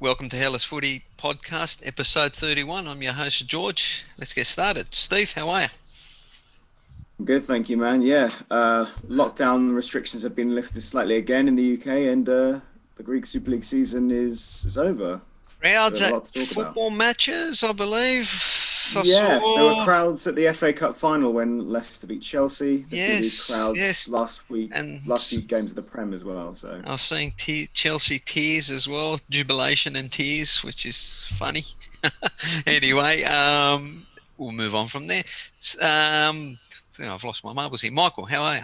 Welcome to Hellas Footy Podcast, episode 31. I'm your host, George. Let's get started. Steve, how are you? Good, thank you, man. Yeah, uh, lockdown restrictions have been lifted slightly again in the UK, and uh, the Greek Super League season is, is over. Crowds at lot to talk about. football matches, I believe. I yes, saw- there were crowds at the FA Cup final when Leicester beat Chelsea. There's going be Yes, crowds yes. last week, And last few games of the Prem as well. So I was seeing te- Chelsea tears as well, jubilation and tears, which is funny. anyway, um, we'll move on from there. Um, I've lost my marbles here. Michael, how are you?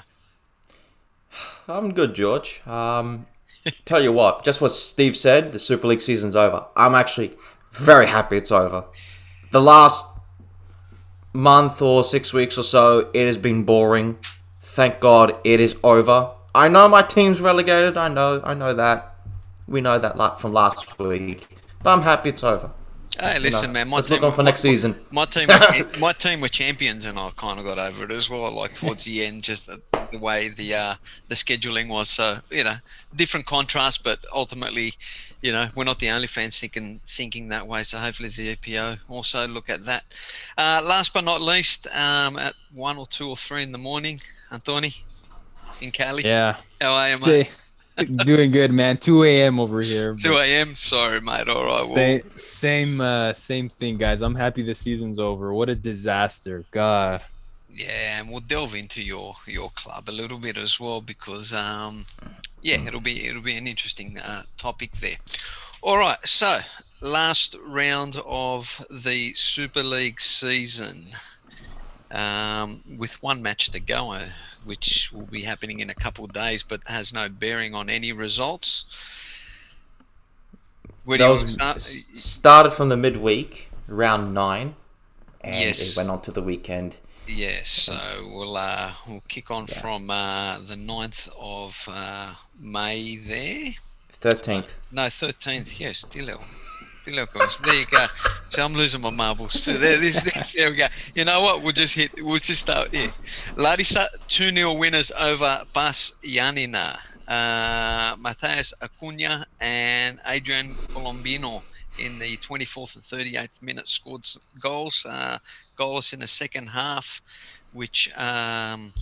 I'm good, George. Um, tell you what, just what Steve said, the Super League season's over. I'm actually very happy it's over. The last month or six weeks or so, it has been boring. Thank God it is over. I know my team's relegated. I know, I know that. We know that from last week. But I'm happy it's over. Hey, You listen, know, man. My let's team, look on for my- next season. My team, were, my team were champions, and I kind of got over it as well. Like towards the end, just the, the way the uh, the scheduling was. So you know, different contrast, but ultimately, you know, we're not the only fans thinking thinking that way. So hopefully, the EPO also look at that. Uh, last but not least, um, at one or two or three in the morning, Antoni in Cali. Yeah. How are you, mate? Doing good, man. 2 a.m. over here. 2 a.m. Sorry, mate. All right. Well, Same, same, uh, same thing, guys. I'm happy the season's over. What a disaster. God. Yeah, and we'll delve into your your club a little bit as well because um, yeah, it'll be it'll be an interesting uh, topic there. All right, so last round of the Super League season, um, with one match to go, uh, which will be happening in a couple of days, but has no bearing on any results. Where That was start? started from the midweek, round nine, and Yes. it went on to the weekend. Yes, so we'll uh, we'll kick on Yeah. from uh, the 9th of uh, May there. Thirteenth. No, 13th, yes. Dilo guys. There you go. So I'm losing my marbles. So there, this, this, there we go. You know what? We'll just hit, we'll just start here. Larissa 2 0 winners over PAS Giannina. Uh, Mateus Acuna and Adrian Colombino in the 24th and 38th minute scored goals. Uh, goals in the second half, which um,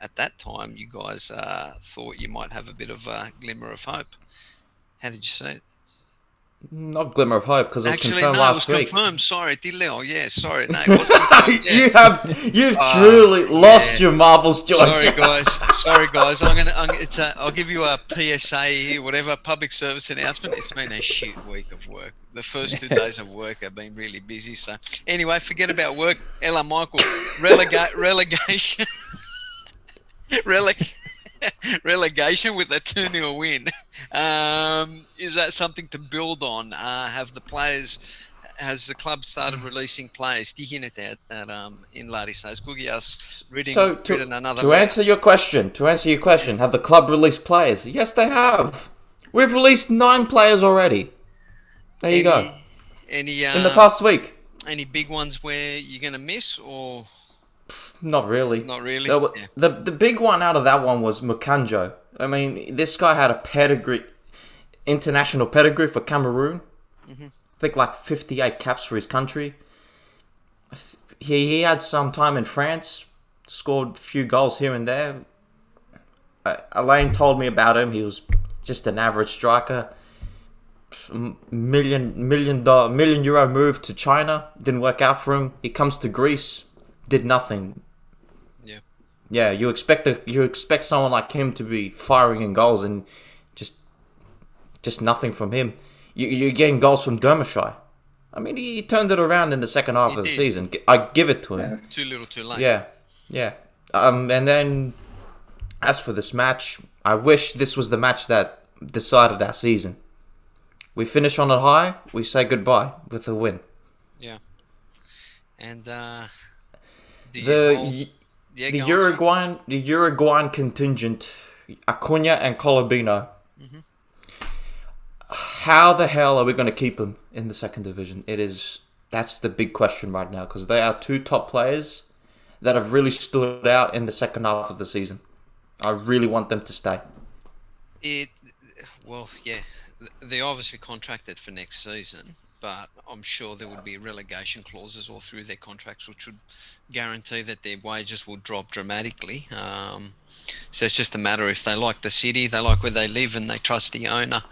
at that time you guys uh, thought you might have a bit of a glimmer of hope. How did you see it? Not glimmer of hope because it was Actually, confirmed no, it was last week. confirmed. Sorry, Dileo. Yeah, sorry. No, it was confirmed. Yeah. you have you've Ah, truly lost yeah. your marbles, George. Sorry, guys. Sorry, guys. I'm gonna. I'm, it's a, I'll give you a PSA here, whatever public service announcement. It's been a shit week of work. The first two days of work have been really busy. So anyway, forget about work. Ella Michael, relegate relegation. Releg- relegation with a 2 0 win. Um, is that something to build on? Uh, have the players, has the club started releasing players? Stihinete at, um, in Larissa. Has Kougias reading, So to, written another to letter? answer your question, to answer your question, have the club released players? Yes, they have. We've released nine players already. There you go. Any uh, In the past week, any big ones where you're gonna miss or not really. not really? Were- Yeah. the the big one out of that one was Moukandjo. I mean, this guy had a pedigree, international pedigree for Cameroon. Mm-hmm. I think like 58 caps for his country. He he had some time in France, scored a few goals here and there. Uh, Elaine told me about him. He was just an average striker. Million million dollar million euro move to China didn't work out for him. He comes to Greece, did nothing. Yeah. Yeah, you expect a, you expect someone like him to be firing in goals and just just nothing from him. You, you're getting goals from Dermashire. I mean, he turned it around in the second half He of the did. season. I give it to him. Too little, too late. Yeah, yeah. Um, and then as for this match, I wish this was the match that decided our season. We finish on a high. We say goodbye with a win. Yeah. And uh, do you The hold- y- yeah, the on. Uruguayan the Uruguayan contingent, Acuna and Colombino. Mm-hmm. How the hell are we going to keep them in the second division? It is that's the big question right now because they are two top players that have really stood out in the second half of the season. I really want them to stay. It well, yeah. they're obviously contracted for next season, but I'm sure there would be relegation clauses all through their contracts, which would guarantee that their wages will drop dramatically. Um, so it's just a matter if they like the city, they like where they live, and they trust the owner.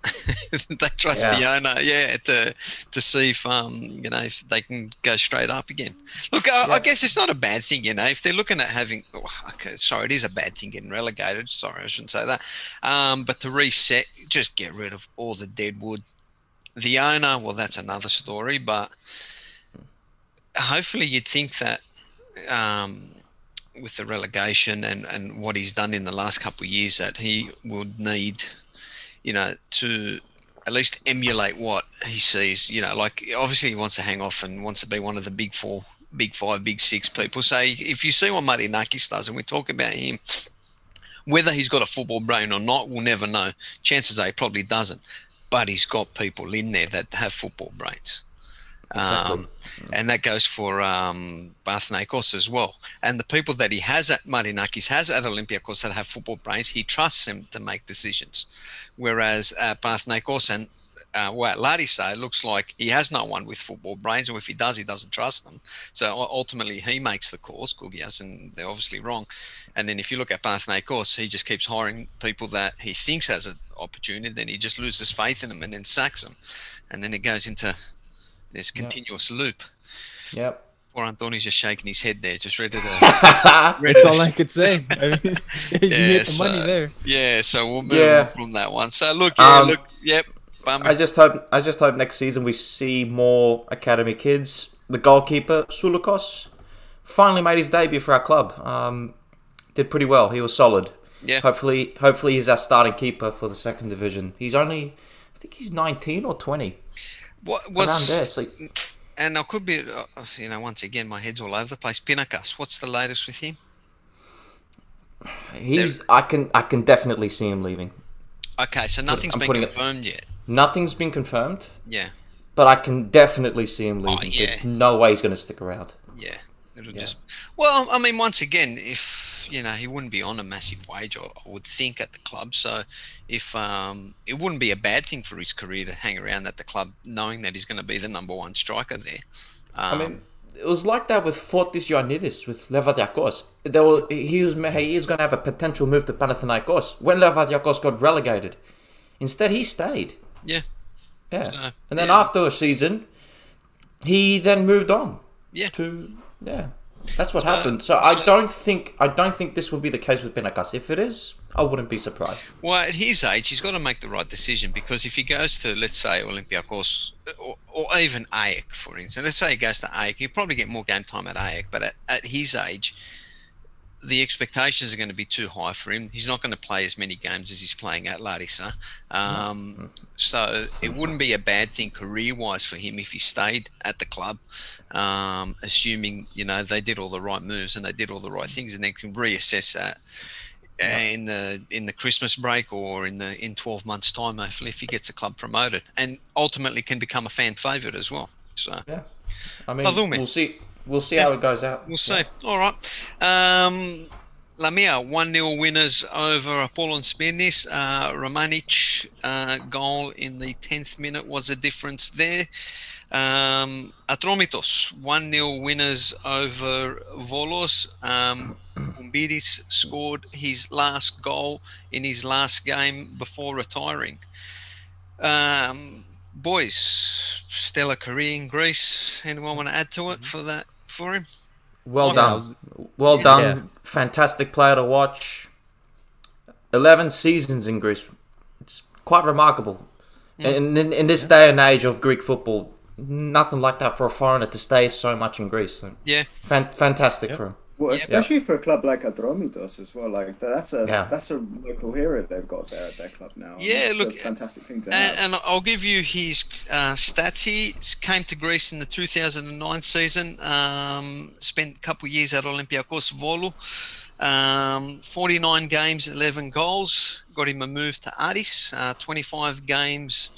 they trust the owner, yeah, to to see if um you know if they can go straight up again. Look, I, I guess it's not a bad thing, you know, if they're looking at having. oh, okay, sorry, it is a bad thing getting relegated. Sorry, I shouldn't say that. Um, but to reset, just get rid of all the dead wood. The owner, well, that's another story, but hopefully you'd think that um, with the relegation and, and what he's done in the last couple of years that he would need, you know, to at least emulate what he sees. You know, like obviously he wants to hang off and wants to be one of the big four, big five, big six people. So if you see what Marinakis does, and we talk about him, whether he's got a football brain or not, we'll never know. Chances are he probably doesn't, but he's got people in there that have football brains. Exactly. Um, and that goes for um, Panathinaikos as well. And the people that he has at Marinakis has at Olympiacos that have football brains, he trusts them to make decisions. Whereas at Panathinaikos and uh, well, at Larissa, it looks like he has no one with football brains, or if he does, he doesn't trust them. So ultimately, he makes the calls, Kougias, and they're obviously wrong. And then if you look at Panathinaikos, he just keeps hiring people that he thinks has an opportunity, then he just loses faith in them and then sacks them. And then it goes into this Yeah. continuous loop. Yep. Poor Antoni's just shaking his head there, just ready to. That's all I could say. I mean, you Yeah, hit the money so- there. yeah, so we'll move Yeah. on from that one. So look, yeah, Um, look, yep. Bummer. I just hope I just hope next season we see more academy kids. The goalkeeper Sulukos finally made his debut for our club. Um, did pretty well. He was solid. yeah, Hopefully, hopefully he's our starting keeper for the second division. He's only, I think he's nineteen or twenty what around there. So and I could be, uh, you know, once again, my head's all over the place. Pinakas, what's the latest with him? he's. I can I can definitely see him leaving. Okay, so nothing's I'm been putting it- confirmed yet. Nothing's been confirmed, Yeah, but I can definitely see him Oh, leaving. yeah. There's no way he's going to stick around. yeah. It'll Yeah. just. Well, I mean, once again, if you know, he wouldn't be on a massive wage, I, I would think, at the club. So, if um, it wouldn't be a bad thing for his career to hang around at the club, knowing that he's going to be the number one striker there. Um, I mean, it was like that with Fotis Ioannidis with Levadiakos. There were, he was he was going to have a potential move to Panathinaikos when Levadiakos got relegated. Instead, he stayed. yeah, Yeah, So, and then yeah. after a season, he then moved on. Yeah. To yeah, that's what uh, happened. So I don't think I don't think this will be the case with Pinakas. If it is, I wouldn't be surprised. Well, at his age, he's got to make the right decision because if he goes to, let's say, Olympiacos or, or even AEK, for instance, let's say he goes to AEK, he'll probably get more game time at AEK, but at, at his age, the expectations are going to be too high for him. He's not going to play as many games as he's playing at Larissa. Um, so it wouldn't be a bad thing career wise for him if he stayed at the club, um, assuming, you know, they did all the right moves and they did all the right things and they can reassess that in the in the Christmas break or in the in 12 months time hopefully if he gets a club promoted and ultimately can become a fan favorite as well so Yeah, I mean, we'll see. We'll see how it goes out. we'll see. All right. Um Lamia 1-0 winners over Apollon Smyrnis uh, Romanic uh, goal in the 10th minute was a difference there. Um, Atromitos 1-0 winners over Volos. Um, Umbides scored his last goal in his last game before retiring. Um, boys, stellar career in Greece. Anyone want to add to it for that for him? Well done. Was- Well Yeah. done. Yeah. Fantastic player to watch. 11 seasons in Greece. It's quite remarkable. And in, in this day and age of Greek football, nothing like that for a foreigner to stay so much in Greece. So, Yeah, fan, fantastic for him. Well, Yeah. especially for a club like Atromitos as well. Like that's a Yeah. that's a local hero they've got there at their club now. Yeah, that's look, a fantastic thing to and, have. and I'll give you his uh, stats. He came to Greece in the 2009 season. Um, spent a couple of years at Olympiakos Volu. Um, 49 games, 11 goals. Got him a move to Aris. Uh, 25 games,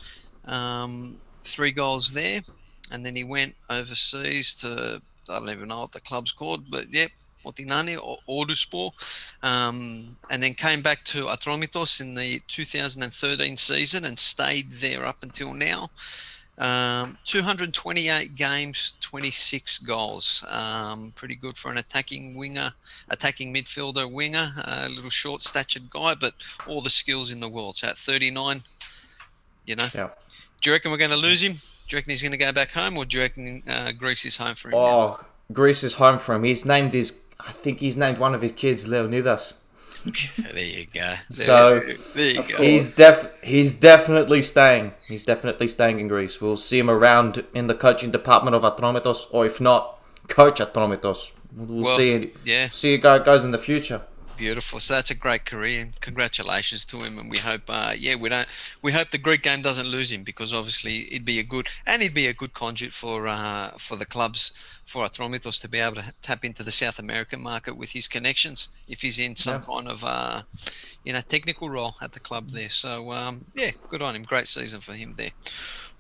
um, three goals there. And then he went overseas to, I don't even know what the club's called, but yep, Motinane or Orduspor, um, and then came back to Atromitos in the 2013 season and stayed there up until now. Um, 228 games, 26 goals. Um, pretty good for an attacking winger, attacking midfielder winger. A little short statured guy, but all the skills in the world. So at 39, you know. Yeah. Do you reckon we're going to lose him? Do you reckon he's going to go back home, or do you reckon uh, Greece is home for him? now? Oh, Greece is home for him. He's named his. I think he's named one of his kids Leonidas. there you go. There, So, there you go. He's def he's definitely staying. He's definitely staying in Greece. We'll see him around in the coaching department of Atromitos, or if not, coach Atromitos. We'll Well, see. Yeah, See how it goes in the future. Beautiful. So that's a great career, and congratulations to him. And we hope, uh, yeah, we don't. We hope the Greek game doesn't lose him because obviously it'd be a good and he'd be a good conduit for uh, for the clubs for Atromitos to be able to tap into the South American market with his connections if he's in some Yeah. kind of uh, you know technical role at the club there. So um, yeah, good on him. Great season for him there.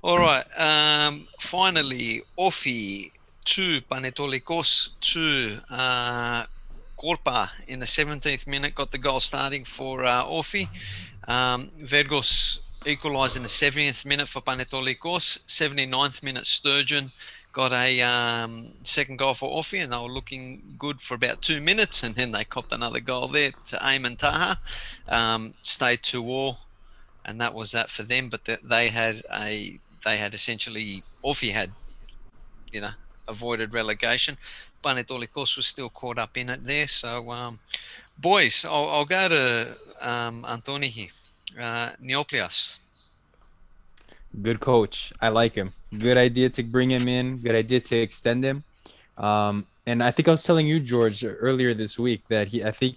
All right. Um, finally, Ofi to Panetolikos to uh, Korpa in the 17th minute got the goal starting for uh, Ofi. Um, Vergos equalised in the 70th minute for Panetolikos. 79th minute Sturgeon got a um, second goal for Ofi, and they were looking good for about two minutes, and then they copped another goal there to Eamon Taha. Um, stayed two all, and that was that for them. But th- they had a they had essentially Ofi had, you know, avoided relegation. Panetolikos was still caught up in it there. So, um, boys, I'll, I'll go to um, Antoni here. Uh, Nioplias. Good coach. I like him. Good idea to bring him in. Good idea to extend him. Um, and I think I was telling you, George, earlier this week that he. I think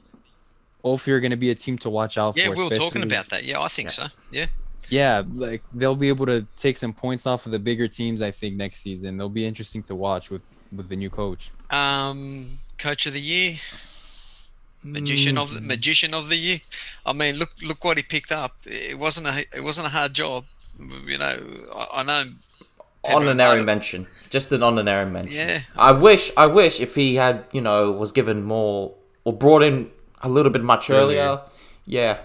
Ofi are going to be a team to watch out Yeah, for. Yeah, we were talking about that. Yeah, I think so. Yeah. Yeah, like they'll be able to take some points off of the bigger teams. I think next season they'll be interesting to watch with with the new coach. Um, coach of the year, magician of the Mm. magician of the year. I mean, look look what he picked up. It wasn't a it wasn't a hard job. You know, I, I know. Pedro honorary Marto- mention. Just an honorary mention. Yeah. I wish I wish if he had, you know, was given more or brought in a little bit much earlier. Earlier. Yeah.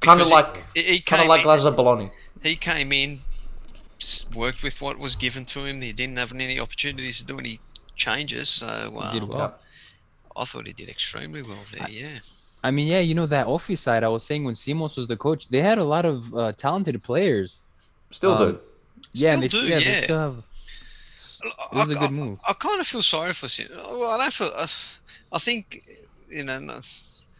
Kind of like He, he kind of like in- László Bölöni. he came in, s- worked with what was given to him. He didn't have any opportunities to do any changes. So He did um, well. I thought he did extremely well there. Yeah. I mean, yeah, you know that Ofi side. I was saying when Simos was the coach, they had a lot of uh, talented players. Still Um, do. Yeah, and they Still do, yeah, yeah. they still have. It was a I- good move. I, kind of feel sorry for Sim. Well, I don't feel. I, I think you know.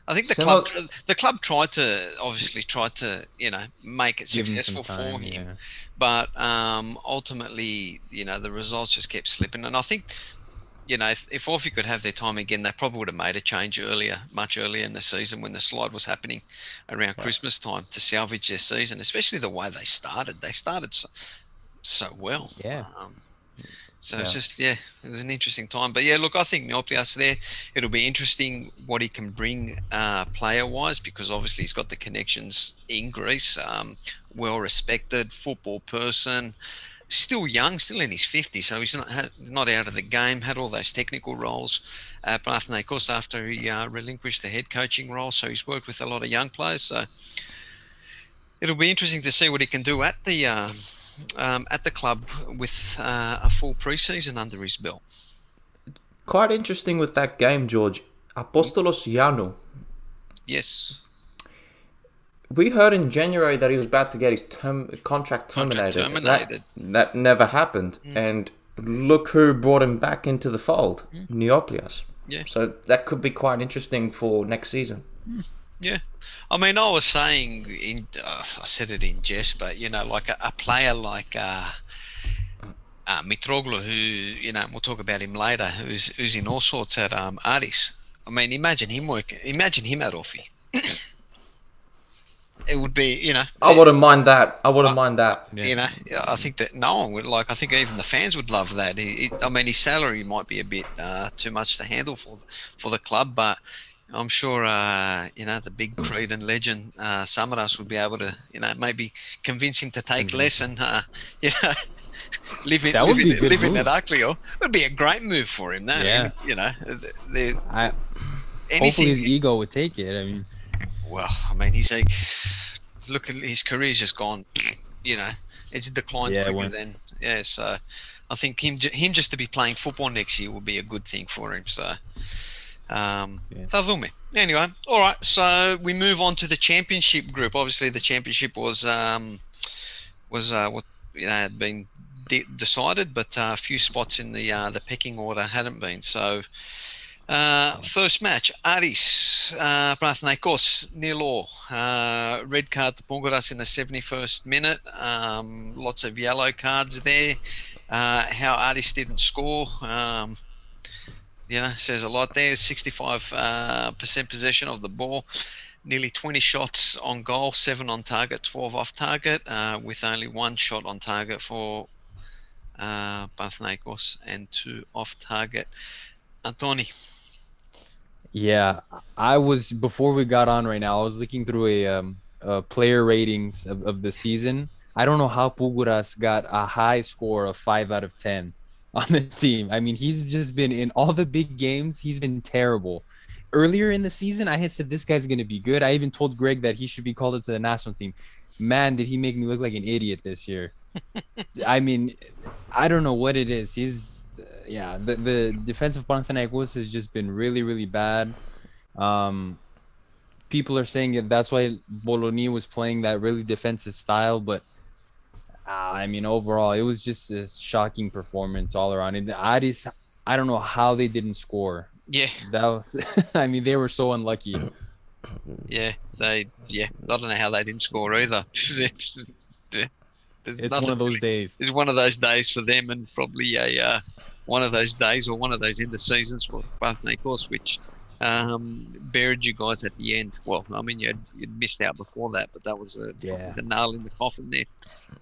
I think the Similar- club, the club tried to obviously tried to you know make it Give him successful for him, Yeah. but um, ultimately, you know, the results just kept slipping. And I think, you know, if, if Ofi could have their time again, they probably would have made a change earlier, much earlier in the season when the slide was happening around Christmas time to salvage their season, especially the way they started. They started so, so well. Yeah. Um, so it's just yeah, it was an interesting time. But yeah, look, I think Nioplias there. It'll be interesting what he can bring uh, player wise because obviously he's got the connections in Greece. Um, well respected football person, still young, still in his 50s, so he's not not out of the game. Had all those technical roles at Panathinaikos after he uh, relinquished the head coaching role. So he's worked with a lot of young players. So it'll be interesting to see what he can do at the. Uh, um, at the club with uh, a full preseason under his belt. Quite interesting with that game, George. Apostolos Giannou. Yes, We heard in January that he was about to get his term, contract Contract terminated. terminated. That, that never happened. And look who brought him back into the fold Nioplias. Yeah. So that could be quite interesting for next season. Yeah. I mean, I was saying in uh, I said it in jest, but you know, like a, a player like uh, uh, Mitroglou, who you know, we'll talk about him later, who's who's in all sorts at um, Aris. I mean, imagine him work. Imagine him at Ofi. it would be, you know. I wouldn't mind that. I wouldn't mind that. Yeah. You know, I think that no one would like. I think even the fans would love that. He, he- I mean, his salary might be a bit uh, too much to handle for for the club, but I'm sure uh, you know the big Creed and legend uh, Samaras would be able to, you know, maybe convince him to take less and uh, you know living That would be living, a good living move. at Acklio would be a great move for him. That Yeah. you know, the, the I, anything. hopefully his ego would take it. I mean, well, I mean, he's like, look at his career's just gone. You know, it's declined Yeah, quicker than yeah. So, I think him him just to be playing football next year would be a good thing for him. So, um, Yeah. dhumi. Anyway, all right. So we move on to the championship group. Obviously, the championship was um, was uh, what you know had been de- decided, but uh, a few spots in the uh, the pecking order hadn't been. So. Uh, first match, Aris, uh, Panathinaikos, nil. Uh, red card to Pongoras in the 71st minute. Um, lots of yellow cards there. Uh, how Aris didn't score, um, you know, says a lot there. 65 uh, percent possession of the ball. Nearly 20 shots on goal, 7 on target, 12 off target, uh, with only one shot on target for uh, Panathinaikos and two off target. Antoni. yeah, I was before we got on right now. I was looking through a um, uh, player ratings of, of the season. I don't know how Puguras got a high score of five out of ten on the team. I mean, he's just been in all the big games. He's been terrible. Earlier in the season, I had said this guy's going to be good. I even told Greg that he should be called up to the national team. Man, did he make me look like an idiot this year? I mean, I don't know what it is. He's, uh, yeah, the, the defensive Panathinaikos has just been really, really bad. Um, people are saying that that's why Bölöni was playing that really defensive style, but I mean, overall, it was just a shocking performance all around. And the Aris, I don't know how they didn't score. Yeah, That was, I mean, they were so unlucky. yeah, they, yeah. I don't know how they didn't score either. There's It's one of those days. It's one of those days for them, and probably a uh, one of those days or one of those end of seasons for course, which um, buried you guys at the end. Well, I mean, you'd, you'd missed out before that, but that was a, Yeah. the nail in the coffin there.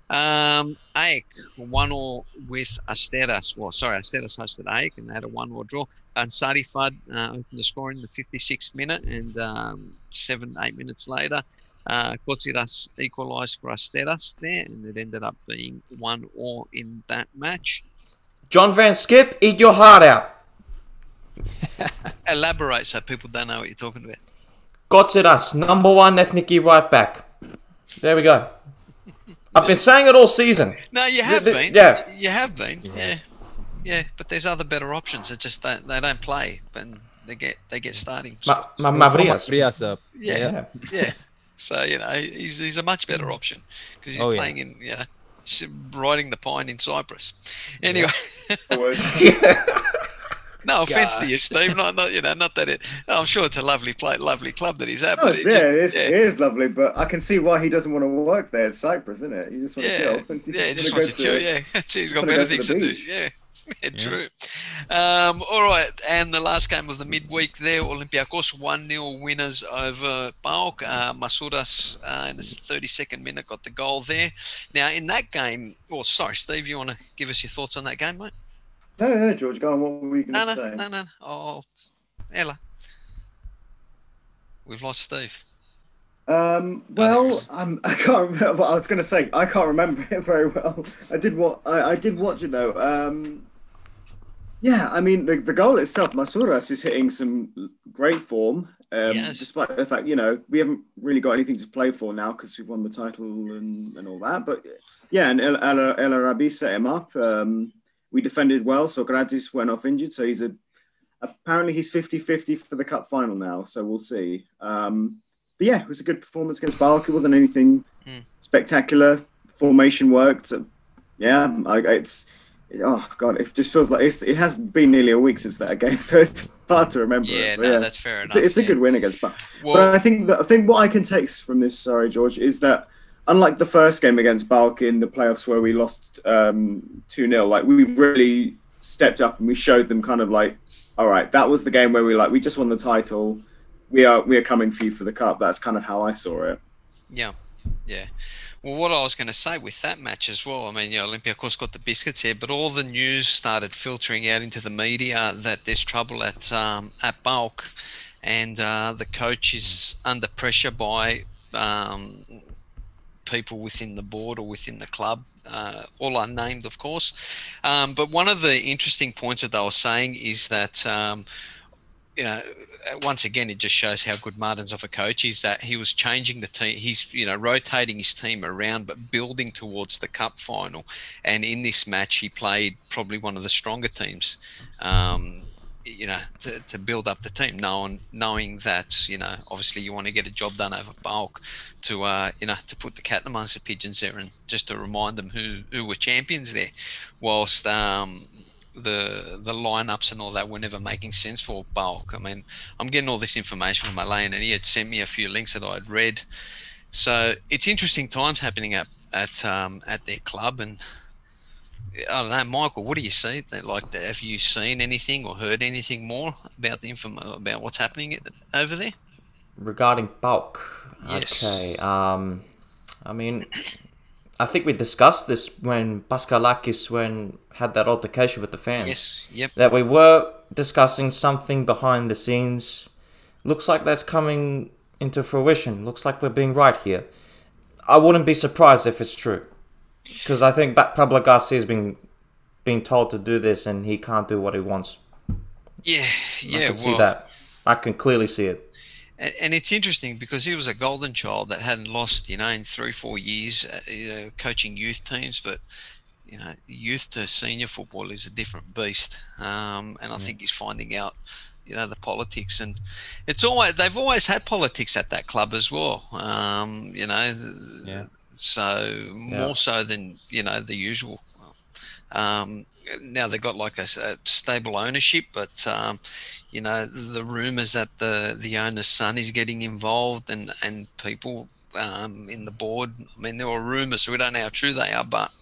Um, AEK one or with Asteras. Well, sorry, Asteras hosted AEK and they had a one or draw. And Sarifad uh, opened the score in the 56th minute, and um, seven, eight minutes later, uh, Kotsiras equalised for Asteras there, and it ended up being one or in that match. John van 't Schip, eat your heart out. Elaborate so people don't know what you're talking about. Kotsiras, number one ethnic right back. There we go. I've been saying it all season. No, you have the- been. yeah. you have been. Yeah. Yeah. yeah, But there's other better options. It just don't, they don't play, and they get they get starting. Ma- ma- Mavrias. Mavrias up. Yeah. Yeah. yeah. So you know he's, he's a much better option because he's Oh, yeah. playing in yeah, s- riding the pine in Cyprus. Anyway, no offense to you, Steve. Not, not you know not that it. I'm sure it's a lovely play, lovely club that he's at. Oh, but it's, it yeah, just- it is, yeah. it is lovely, but I can see why he doesn't want to work there. It's Cyprus, isn't it? You just want yeah, to chill. yeah, You just wanna wants to chill. Yeah, Gee, he's got wanna better go things the to do. beach. Yeah. Yeah, Yeah. true. Um, all right, and the last game of the midweek there, Olympiacos 1 0 winners over Paok. Uh, Masouras uh, in the 32nd minute got the goal there. Now, in that game, oh, sorry, Steve, you want to give us your thoughts on that game, mate? No, no, George, go on. What were you going No, to no, say? no, no. Oh, Ella. We've lost Steve. Um, well, um, I can't remember what I was going to say. I can't remember it very well. I did what I, I did watch it though. Um, yeah, I mean the, the goal itself, Masouras is hitting some great form. Um, Yes. despite the fact you know we haven't really got anything to play for now because we've won the title and, and all that. But yeah, and El, El, El Arabi set him up. Um, we defended well, so Gradis went off injured, so he's a apparently he's 50-50 for the cup final now. So we'll see. Um, but yeah, it was a good performance against PAOK. It wasn't anything Hmm. spectacular. Formation worked. Yeah, I, it's oh god, it just feels like it's, it has been nearly a week since that game, so it's hard to remember. Yeah, it, no, that's fair it's, enough. it's a yeah. good win against PAOK. Well, but I think that I think what I can take from this, sorry George, is that unlike the first game against PAOK in the playoffs where we lost um, two 0 like we really stepped up and we showed them kind of like, all right, that was the game where we like we just won the title. We are we are coming for you for the cup. That's kind of how I saw it. Yeah, yeah. Well, what I was going to say with that match as well, I mean, you know, course, got the biscuits here, but all the news started filtering out into the media that there's trouble at um, at PAOK, and uh, the coach is under pressure by um, people within the board or within the club, uh, all unnamed, of course. Um, but one of the interesting points that they were saying is that, um, you know, once again, it just shows how good Martin's of a coach is that he was changing the team. He's, you know, rotating his team around, but building towards the cup final. And in this match, he played probably one of the stronger teams. Um, you know, to, to build up the team, knowing knowing that you know, obviously you want to get a job done over PAOK, to uh, you know, to put the cat amongst the pigeons there, and just to remind them who who were champions there, whilst um, the the lineups and all that were never making sense for PAOK. I mean, I'm getting all this information from Elaine, and he had sent me a few links that I'd read. So it's interesting times happening at at um, at their club, and I don't know, Michael. What do you see? Like, have you seen anything or heard anything more about the info about what's happening over there? Regarding PAOK, Yes. okay. Um, I mean, I think we discussed this when Paschalakis when had that altercation with the fans. Yes. Yep. That we were discussing something behind the scenes. Looks like that's coming into fruition. Looks like we're being right here. I wouldn't be surprised if it's true, because I think Pablo Garcia's been being told to do this, and he can't do what he wants. Yeah. Yeah. I can Well, see that. I can clearly see it. And, and it's interesting because he was a golden child that hadn't lost, you know, in three, four years, uh, you know, coaching youth teams. But, you know, youth to senior football is a different beast. Um, and I think he's finding out, you know, the politics. And it's always, they've always had politics at that club as well. Um, you know, Yeah. So more so than, you know, the usual. Um, now they've got like a stable ownership, but um, you know the rumors that the the owner's son is getting involved and and people um, in the board. I mean, there were rumors, so we don't know how true they are, but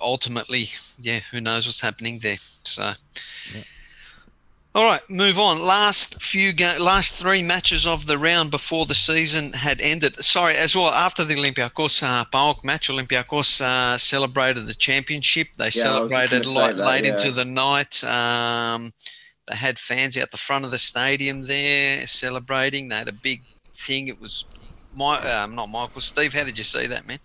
ultimately, yeah, who knows what's happening there? So. All right, move on. Last few ga- last three matches of the round before the season had ended. Sorry, as well after the Olympiacos uh, PAOK match, Olympiacos uh, celebrated the championship. They Yeah, I was just celebrated late, that, late yeah. into the night. Um, they had fans out the front of the stadium there celebrating. They had a big thing. It was my um, not Michael Steve. How did you see that, man?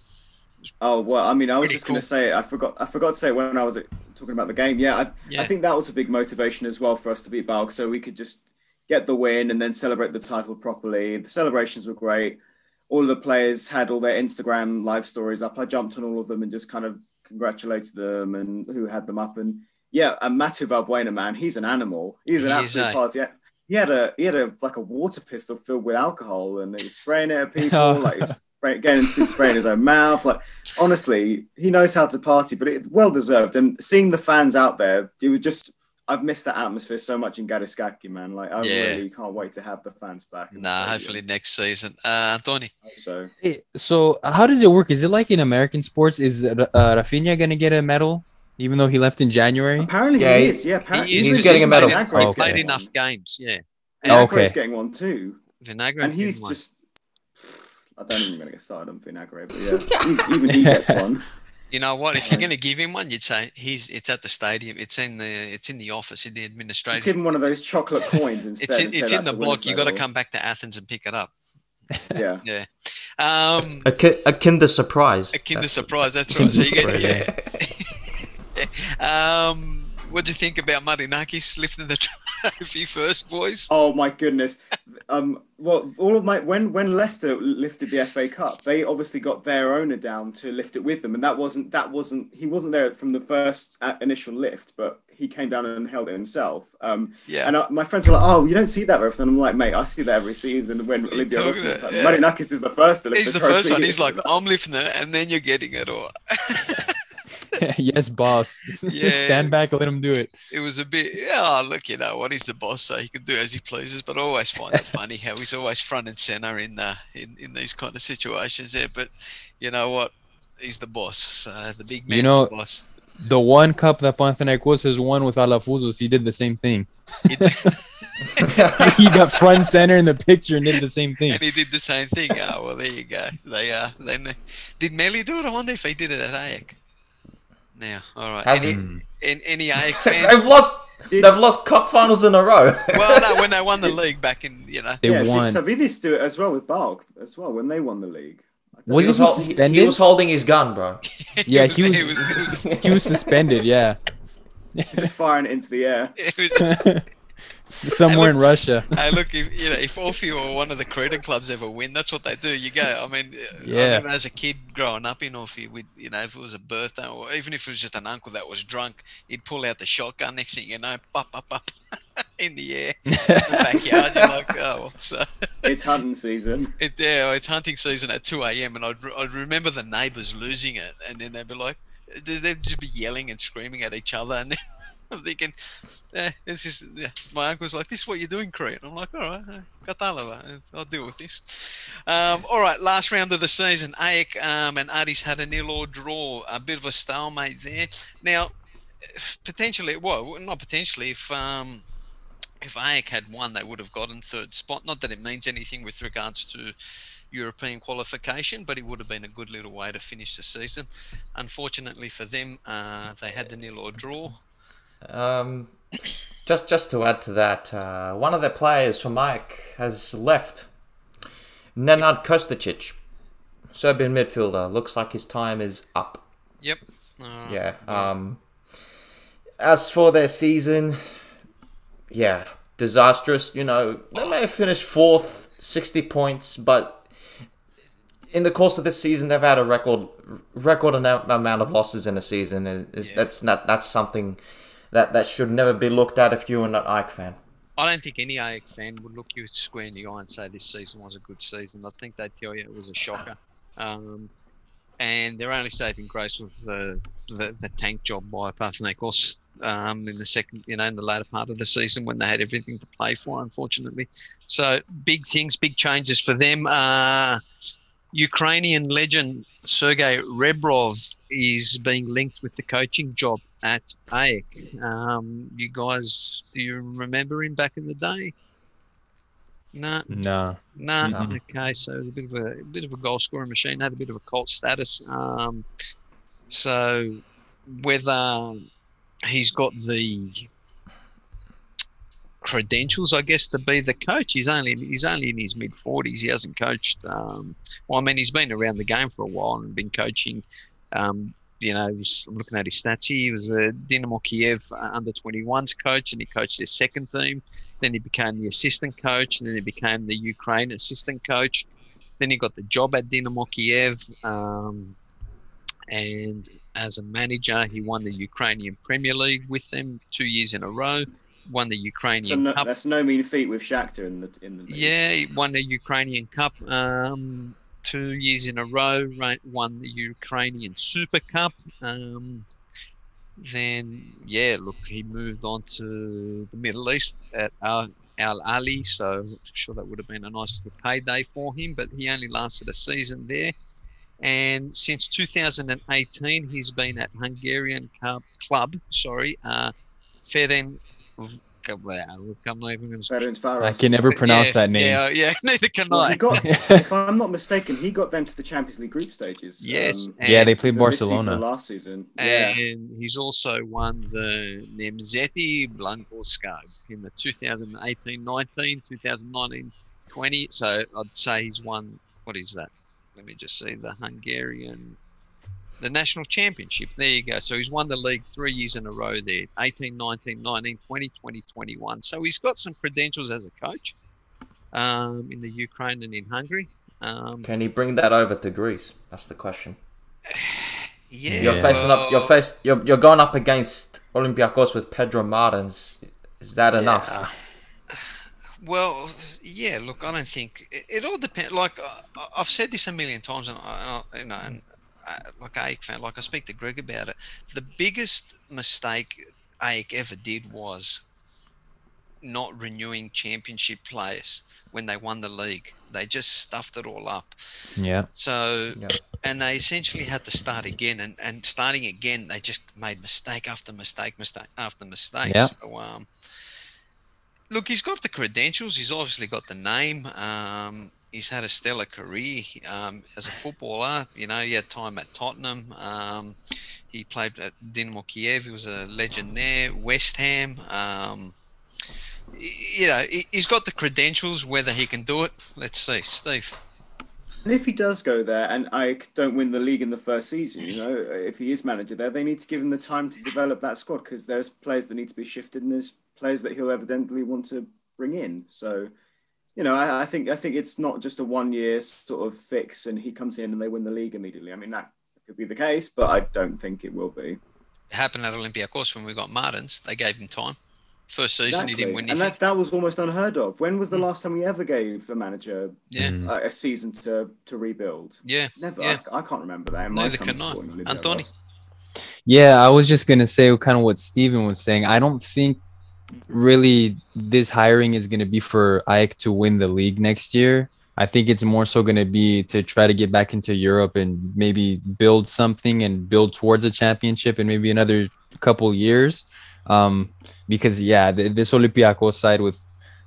Oh well, I mean, I was Pretty just going to say I forgot. I forgot to say when I was uh, talking about the game. Yeah, I, Yeah. I think that was a big motivation as well for us to beat PAOK, so we could just get the win and then celebrate the title properly. The celebrations were great. All of the players had all their Instagram live stories up. I jumped on all of them and just kind of congratulated them and who had them up. And yeah, and Matthew Valbuena, man, he's an animal. He's an He absolute eh? party. He had a he had a like a water pistol filled with alcohol and he was spraying it at people like he's spray, getting spraying his own mouth. Like honestly, he knows how to party, but it's well deserved. And seeing the fans out there, it was just I've missed that atmosphere so much in Karaiskakis, man. Like I Yeah. really can't wait to have the fans back. Nah, hopefully next season. Uh, Anthony. So Hey, So how does it work? Is it like in American sports? Is uh, Rafinha gonna get a medal, even though he left in January? apparently Yeah, he he- is. Yeah, apparently He is, he's because getting a medal. Played, Vinagre's he's played enough games. Yeah. Oh, Vinagre's okay. getting one too. Vinagre and he's just I don't even gonna get started on Vinagre, but yeah, he's, even he gets one. You know what? If you're going to give him one, you'd say he's. It's at the stadium. It's in the. It's in the office in the administration. Just administration. give him one of those chocolate coins instead. It's in, and say it's in that's the block. winner's You got to come back to Athens and pick it up. Yeah. Yeah. Um, A, ki- a Kinder surprise. a Kinder That's- surprise. That's right. So you Kinder get, um, what do you think about Marinakis lifting the trophy first, boys? Oh my goodness. Um, well, all of my when when Leicester lifted the FA Cup, they obviously got their owner down to lift it with them, and that wasn't that wasn't he wasn't there from the first uh, initial lift, but he came down and held it himself. Um, Yeah. and uh, my friends are like, "Oh, you don't see that very often." I'm like, "Mate, I see that every season." When Olympia talking lifts it, yeah. Marinakis is the first to lift He's the, the first one. He's like, I'm lifting it, and then you're getting it. Or yes, boss. Yeah. Stand back and let him do it. it was a bit. Yeah, look, you know what? He's the boss, so he can do as he pleases. But I always find it funny how he's always front and center in uh, in in these kind of situations there. But you know what? He's the boss. So the big man's You know- the boss. The one cup that Panathinaikos has won with Alafouzos, he did the same thing. He- got front center in the picture and did the same thing. and he did the same thing. Oh well, there you go. They uh, then did Melly do it? I wonder if he did it at AEK. Now, all right. Has any, he? In, any AEK they've lost. Did- They've lost cup finals in a row. well, no, when they won the league back in, you know, They yeah, won. did Savvidis do it as well with PAOK as well when they won the league? Wasn't he, hol- he- suspended? He was holding his gun, bro. Yeah, he was- was- was- he was suspended. Yeah, He's just firing it into the air. It was- somewhere in Russia. hey, look, if you know, if Orpheum or one of the Cretan clubs ever win, that's what they do. You go. I mean, I Yeah. remember as a kid growing up in Orpheum, we, you know, if it was a birthday or even if it was just an uncle that was drunk, he'd pull out the shotgun. Next thing you know, pop, up, up in the air, in the backyard. You're like, oh, well, so It's hunting season. it, yeah, it's hunting season at 2 a.m. and I'd, I'd remember the neighbours losing it, and then they'd be like, they- they'd just be yelling and screaming at each other, and then I'm thinking, yeah, it's just yeah. my uncle's like, this is what you're doing, Crete. I'm like, all right, Katalava, I'll deal with this. Um, all right, last round of the season, AEK um, and Aris had a nil or draw, a bit of a stalemate there. Now, potentially, well, not potentially, if um, if AEK had won, they would have gotten third spot. Not that it means anything with regards to European qualification, but it would have been a good little way to finish the season. Unfortunately for them, uh, they had the nil or draw. Um, just just to add to that, uh, one of the players from Mike has left. Nenad Krstičić, Serbian midfielder, looks like his time is up. Yep. Uh, Yeah. Um, as for their season, yeah, disastrous. You know, they may have finished fourth, 60 points, but in the course of this season, they've had a record record amount of losses in a season. and Is Yeah. that's not that's something that that should never be looked at if you're an AEK fan. I don't think any AEK fan would look you square in the eye and say this season was a good season. I think they'd tell you it was a shocker. Um, and their only saving grace was the, the, the tank job by Panathinaikos um, in the second, you know, in the latter part of the season when they had everything to play for, unfortunately. So big things, big changes for them. Uh, Ukrainian legend Sergei Rebrov is being linked with the coaching job at AEK. Um, you guys, do you remember him back in the day? No, No. no. No. Okay, so a bit of a, a bit of a goal scoring machine. Had a bit of a cult status. Um, so whether he's got the credentials, I guess, to be the coach, he's only he's only in his mid forties. He hasn't coached. Um, well, I mean, he's been around the game for a while and been coaching. Um, you know, he's- I'm looking at his stats. He was a Dynamo Kiev under 21s coach, and he coached their second team. Then he became the assistant coach, and then he became the Ukraine assistant coach. Then he got the job at Dynamo Kiev, um, and as a manager, he won the Ukrainian Premier League with them two years in a row. Won the So Ukrainian no, Cup. that's no mean feat with Shakhtar in the in the league. Yeah, he won the Ukrainian Cup um, two years in a row. Won the Ukrainian Super Cup. Um, then, yeah, look, he moved on to the Middle East at Al, Al Ahli. So I'm sure that would have been a nice little payday for him. But he only lasted a season there. And since 2018, he's been at Hungarian club, sorry, uh, Ferenc. Look, I'm not even going to Ferencváros. I can never pronounce yeah, that name. Yeah, yeah, neither can Well, I. got, if I'm not mistaken, he got them to the Champions League group stages. Yes, um, yeah, they played this season or Barcelona. last season. Yeah, And he's also won the Nemzeti Bajnokság in the 2018-19, 2019-20. So I'd say he's won. What is that? Let me just see the Hungarian, the national championship. There you go. So he's won the league three years in a row there: 18, 19, 19, 20, 20, 21. So he's got some credentials as a coach um, in the Ukraine and in Hungary. Um, Can he bring that over to Greece? That's the question. yeah, You're facing up. You're face. You're, you're going up against Olympiacos with Pedro Martins. Is that enough? Well, yeah. Look, I don't think it, it all depends. Like I, I've said this a million times, and, I, and I, you know, and uh, like AEK fan, like I speak to Greg about it. The biggest mistake AEK ever did was not renewing championship players when they won the league. They just stuffed it all up. Yeah. So, Yeah. and they essentially had to start again, and, and starting again, they just made mistake after mistake, mistake after mistake. Yeah. So, um, look, he's got the credentials. He's obviously got the name. Um, he's had a stellar career um, as a footballer. You know, he had time at Tottenham. Um, he played at Dynamo Kiev. He was a legend there. West Ham. Um, you know, he- he's got the credentials. Whether he can do it, let's see. Steve. And if he does go there and I don't win the league in the first season, you know, if he is manager there, they need to give him the time to develop that squad because there's players that need to be shifted and there's players that he'll evidently want to bring in. So, you know, I, I think I think it's not just a one year sort of fix and he comes in and they win the league immediately. I mean that could be the case, but I don't think it will be. It happened at Olympiacos when we got Martins. They gave him time. First season, Exactly. he didn't win and that's that was almost unheard of. When was the last time we ever gave a manager Yeah, Mm. uh, a season to to rebuild? yeah. Never. Yeah. I, I can't remember that. In my Neither can I. supporting Olympiacos. Anthony? Yeah, I was just gonna say kind of what Stephen was saying. I don't think really this hiring is gonna be for AEK to win the league next year. I think it's more so gonna be to try to get back into Europe and maybe build something and build towards a championship in maybe another couple years. Um, because yeah, th- this Olympiacos side with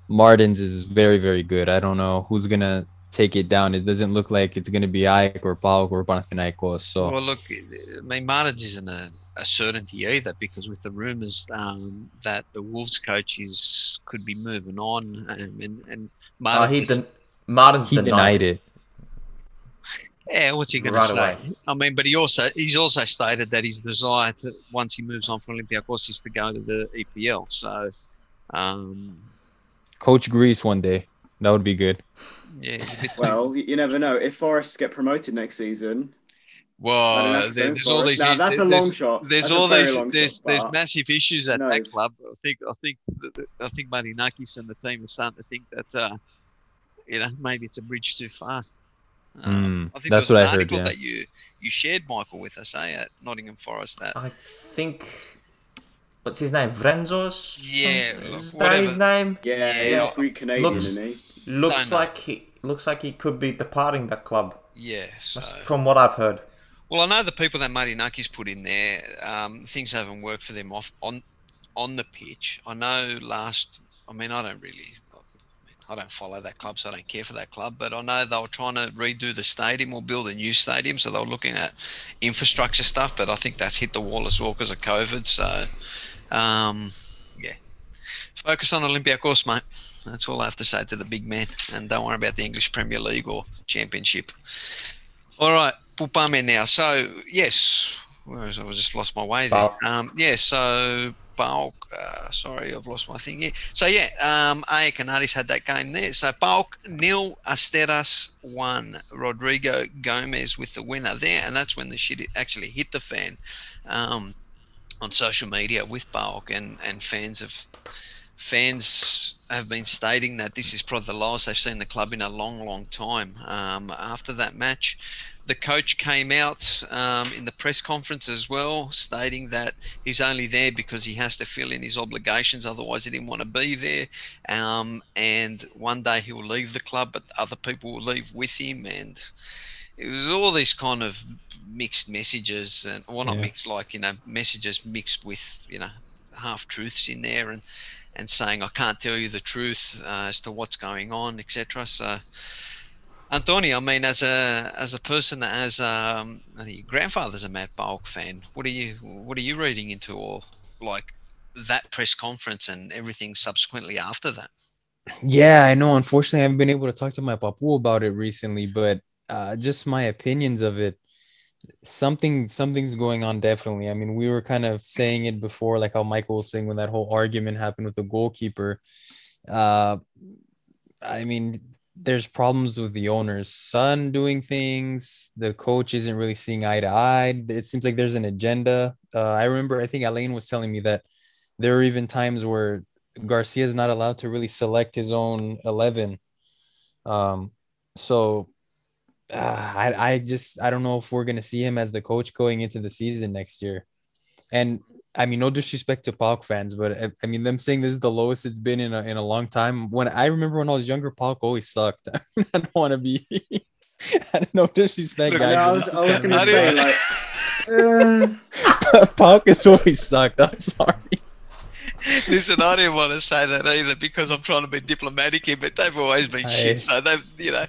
Martins is very very good. I don't know who's gonna take it down. It doesn't look like it's gonna be AEK or PAOK or Panathinaikos. So. Well, look, I mean, Martins isn't a, a certainty either because with the rumours um, that the Wolves coach is could be moving on, um, and and Uh, he Martins, den- Martin's he denied it. yeah, what's he going Right to say? away. I mean, but he also he's also stated that his desire to once he moves on from Olympiacos is to go to the EPL. So, um, Coach Greece one day. That would be good. Yeah, he's a bit- Well, you, you never know. If Forest get promoted next season, I well, don't know, there- Saints there's all these. Now, that's a long shot. There's That's all these. There's shot, there's massive issues at who that knows? club. I think I think th- th- I think Marinakis and the team are starting to think that uh, you know maybe it's a bridge too far. Um, Mm, I think that's was what an I heard, article yeah. that you you shared, Michael, with us, eh, at Nottingham Forest. That I think. What's his name? Vrenzos? Yeah, Some- look, Is that his name? yeah, Yeah. he's Greek Canadian, Looks- isn't he? Looks Don't know. like he looks like he could be departing that club. yeah. So. That's from what I've heard. Well, I know the people that Marinakis put in there, um, things haven't worked for them off on on the pitch. I know last. I mean, I don't really. I don't follow that club, so I don't care for that club. But I know they were trying to redo the stadium or build a new stadium, so they were looking at infrastructure stuff. But I think that's hit the wall as well because of COVID. So, um, focus on Olympiacos, mate. That's all I have to say to the big man, and don't worry about the English Premier League or Championship. All right, Pupame now. So yes, where was I? I just lost my way there. Um, yeah, so PAOK. Uh, sorry, I've lost my thing here. So yeah, um, AEK and Aris had that game there. So PAOK nil, Asteras one, Rodrigo Gomez with the winner there, and that's when the shit actually hit the fan. Um, on social media with PAOK and and fans have fans have been stating that this is probably the lowest they've seen the club in a long, long time. Um, after that match, the coach came out um, in the press conference as well, stating that he's only there because he has to fill in his obligations, otherwise, he didn't want to be there. Um, and one day he will leave the club, but other people will leave with him. And it was all these kind of mixed messages, and well, not Yeah. mixed, like, you know, messages mixed with, you know, half truths in there. And and saying I can't tell you the truth uh, as to what's going on, etc. So, Antoni, I mean, as a as a person that has um, I think your grandfather's a Matt Bulk fan. What are you what are you reading into, or like that press conference and everything subsequently after that? Yeah, I know. Unfortunately, I haven't been able to talk to my papu about it recently, but uh, just my opinions of it. Something, something's going on. Definitely. I mean, we were kind of saying it before, like how Michael was saying when that whole argument happened with the goalkeeper. Uh, I mean, there's problems with the owner's son doing things. The coach isn't really seeing eye to eye. It seems like there's an agenda. Uh, I remember, I think Elaine was telling me that there are even times where Garcia is not allowed to really select his own 11. Um, so uh, I, I just, I don't know if we're going to see him as the coach going into the season next year. And I mean, no disrespect to PAOK fans, but I, I mean, them saying this is the lowest it's been in a, in a long time. When I remember when I was younger, PAOK always sucked. I don't want to be, I don't know, disrespect. Look, Yeah, guys, I was, this I was is going to How say, like, uh, PAOK has always sucked. I'm sorry. Listen, I didn't want to say that either because I'm trying to be diplomatic here, but they've always been Aye. shit. So they've, you know,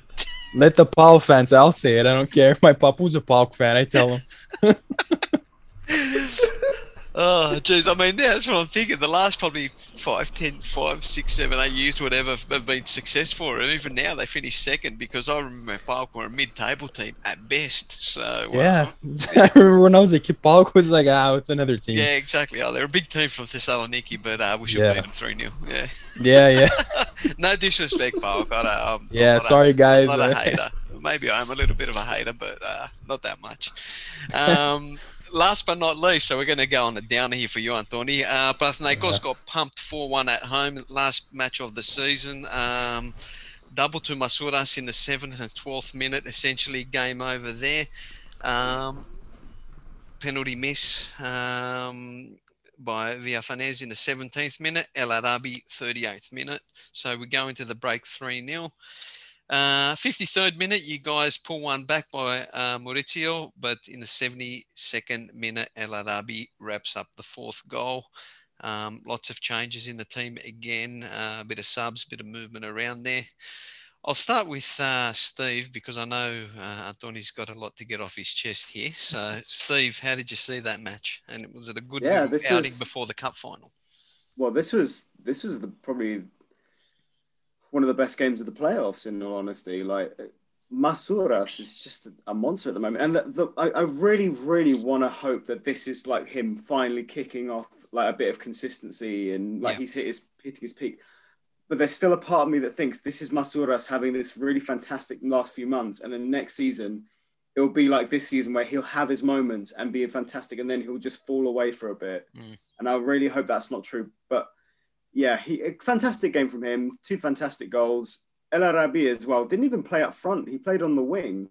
Let the PAOK fans, I'll say it. I don't care. If my papu's a PAOK fan. I tell him. Oh, geez. I mean, that's what I'm thinking. The last probably five, ten, five, six, seven, eight years, whatever, have been successful. And even now, they finish second because I remember PAOK were a mid-table team at best. So uh, Yeah, I remember when I was a kid, PAOK was like, "Ah, it's another team." yeah, exactly. Oh, they're a big team from Thessaloniki, but uh, we should Yeah. beat them three 0 Yeah. yeah, yeah. no disrespect, PAOK. I um, Yeah, not a- sorry, guys. I'm not a hater. Maybe I'm a little bit of a hater, but uh, not that much. Um, last but not least, so we're going to go on the downer here for you, Anthony. Uh, Panathinaikos got pumped 4 1 at home, last match of the season. Um, double to Masouras in the 7th and 12th minute, essentially game over there. Um, penalty miss um, by Villafanez in the 17th minute, El Arabi 38th minute. So we go into the break 3 0. Uh, 53rd minute, you guys pull one back by uh, Mauricio, but in the 72nd minute, El Arabi wraps up the fourth goal. Um, lots of changes in the team again, uh, a bit of subs, a bit of movement around there. I'll start with uh, Steve because I know uh, Antoni's got a lot to get off his chest here. So, Steve, how did you see that match? And was it a good Yeah, this outing was- before the cup final? Well, this was this was the probably one of the best games of the playoffs. In all honesty, like Masouras is just a monster at the moment, and the, the, I, I really, really want to hope that this is like him finally kicking off like a bit of consistency and like Yeah. he's hit his hitting his peak. But there's still a part of me that thinks this is Masouras having this really fantastic last few months, and then next season it'll be like this season where he'll have his moments and be fantastic, and then he'll just fall away for a bit. Mm. And I really hope that's not true. But yeah, he a fantastic game from him. Two fantastic goals. El Arabi as well didn't even play up front. He played on the wing,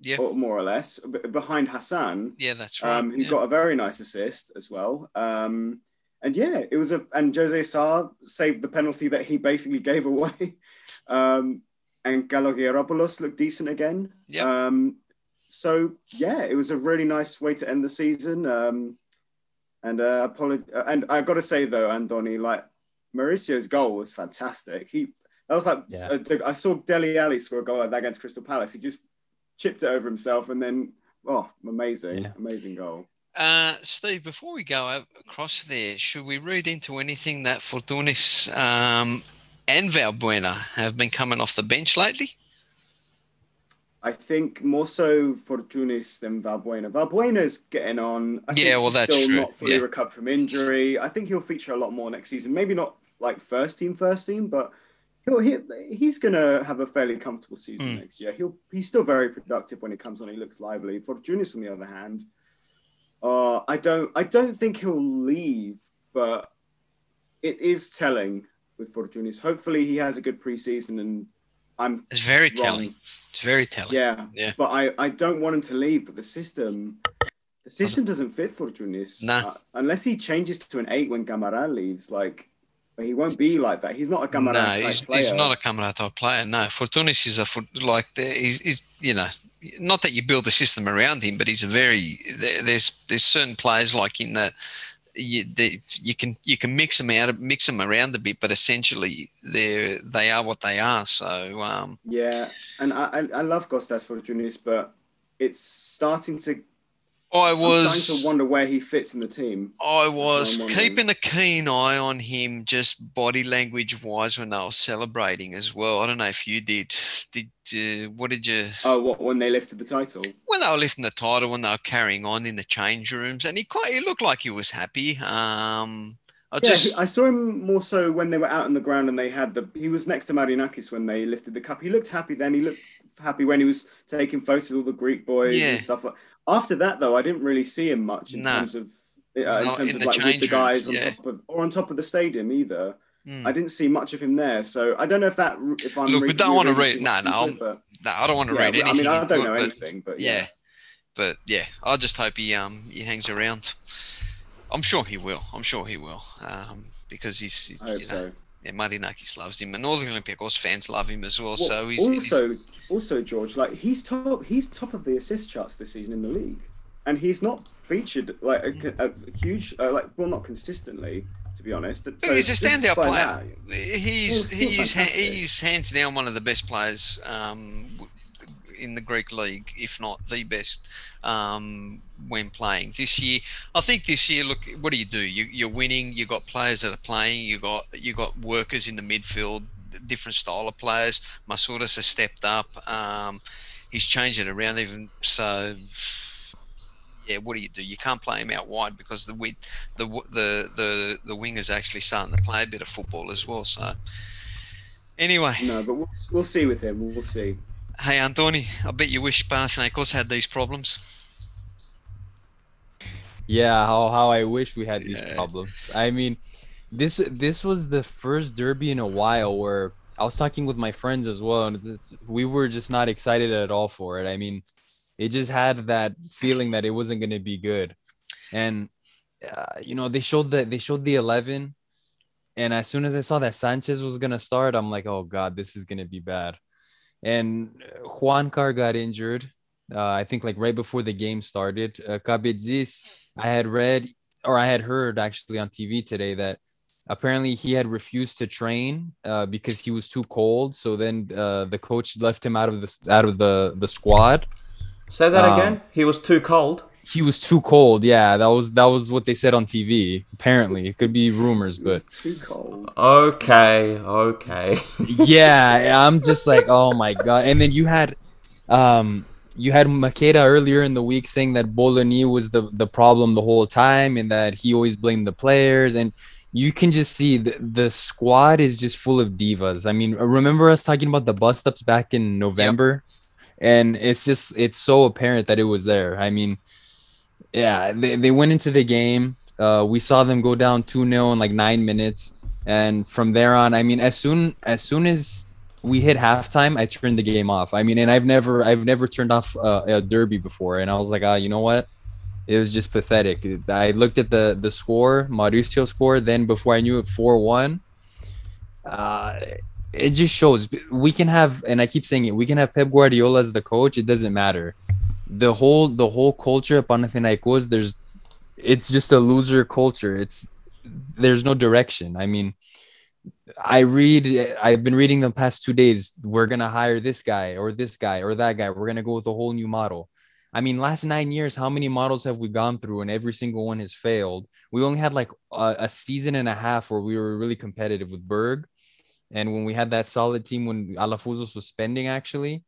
Yeah, or more or less, behind Hassan, yeah, that's right. um, who yeah. got a very nice assist as well. Um, and yeah, it was a and Jose Sá saved the penalty that he basically gave away. Um, and Galogieropoulos looked decent again. Yep. Um, so yeah, it was a really nice way to end the season. Um, and uh, apolog- and I got to say though, Andoni, like Mauricio's goal was fantastic. He that was like Yeah. uh, I saw Dele Alli score a goal like that against Crystal Palace. He just chipped it over himself and then oh, amazing, Yeah. amazing goal. Uh, Steve, before we go across there, should we read into anything that Fortounis um, and Valbuena have been coming off the bench lately? I think more so for Fortounis than Valbuena. Valbuena's getting on. I think Yeah, well, that's still true. not fully Yeah. recovered from injury. I think he'll feature a lot more next season. Maybe not like first team, first team, but he'll he, he's gonna have a fairly comfortable season Hmm. next year. He'll he's still very productive when he comes on. He looks lively. Fortounis, on the other hand, uh, I don't I don't think he'll leave, but it is telling with Fortounis. Hopefully, he has a good preseason, and I'm It's very wrong. telling. It's very telling. Yeah, Yeah. But I, I don't want him to leave. But the system, the system doesn't fit for Fortounis. No. Uh, unless he changes to an eight when Camara leaves, like he won't be like that. He's not a Camara no, type he's, player. he's not a Camara type player. No, Fortounis is a foot like he's, he's you know not that you build a system around him, but he's a very there, there's there's certain players like in that you they, you can you can mix them out mix them around a bit, but essentially they they are what they are. So um, Yeah, and I, I, love Costas Fortounis, but it's starting to. I I'm was starting to wonder where he fits in the team. I was keeping a keen eye on him, just body language wise, when they were celebrating as well. I don't know if you did. Did uh, what did you? Oh, what when they lifted the title? when they were lifting the title, when they were carrying on in the change rooms, and he quite he looked like he was happy. Um, I Yeah, just he- I saw him more so when they were out on the ground and they had the. He was next to Marinakis when they lifted the cup. He looked happy then. He looked happy when he was taking photos of all the Greek boys Yeah. and stuff. After that, though, I didn't really see him much in No. terms of uh, in terms in of the like with the guys rooms, on yeah. top of or on top of the stadium either. Hmm. I didn't see much of him there, so I don't know if that if I'm. Look, we re- don't wanna reading read- no, no, no, I don't want to but, read anything. I mean, I don't know but- anything, but yeah. yeah. but yeah, I just hope he um he hangs around. I'm sure he will. I'm sure he will. Um, because he's, he's you know, so. Yeah, Marinakis loves him, and all the Olympiacos fans love him as well. Well, so he's, he's also, also George, like he's top, he's top of the assist charts this season in the league, and he's not featured like a, a huge, uh, like well, not consistently, to be honest. So he's a standout player. that- He's he's he's hands down one of the best players um, in the Greek league, if not the best, um, when playing this year. I think this year, look, what do you do? You, you're winning. You got players that are playing. You got you got workers in the midfield, different style of players. Masouras has stepped up. Um, he's changed it around even so yeah, what do you do? You can't play him out wide because the the the the the wingers actually starting to play a bit of football as well. So anyway, no, but we'll, we'll see with him. We'll see. Hey, Anthony. I bet you wish Panathinaikos had these problems. Yeah, how, how I wish we had these yeah. problems. I mean, this this was the first derby in a while where I was talking with my friends as well, and we were just not excited at all for it. I mean, it just had that feeling that it wasn't going to be good and uh, you know they showed that they showed the 11 and as soon as i saw that sanchez was going to start i'm like oh god this is going to be bad and Juankar got injured uh, i think like right before the game started uh, Kabedzis, i had read or i had heard actually on tv today that apparently he had refused to train uh, because he was too cold so then uh, the coach left him out of the out of the the squad Say that um, again. He was too cold. He was too cold. Yeah, that was that was what they said on TV. Apparently, it could be rumors, but too cold. Okay, okay. yeah, I'm just like, oh my god. And then you had, um, you had Macheda earlier in the week saying that Bölöni was the the problem the whole time, and that he always blamed the players and you can just see the, the squad is just full of divas. I mean, remember us talking about the bust ups back in November? and it's just it's so apparent that it was there. I mean, yeah, they, they went into the game. Uh, we saw them go down 2-0 in like nine minutes. And from there on, I mean, as soon as soon as we hit halftime, I turned the game off. I mean, and I've never I've never turned off uh, a derby before, and I was like, ah, you know what? It was just pathetic. I looked at the the score, Mauricio score. Then before I knew it, four one. Uh, it just shows we can have, and I keep saying it, we can have Pep Guardiola as the coach. It doesn't matter. The whole the whole culture at Panathinaikos, there's, it's just a loser culture. It's there's no direction. I mean, I read, I've been reading the past two days. We're gonna hire this guy or this guy or that guy. We're gonna go with a whole new model. I mean, last nine years, how many models have we gone through, and every single one has failed? We only had like a, a season and a half where we were really competitive with Berg and when we had that solid team when Alafouzos was spending actually,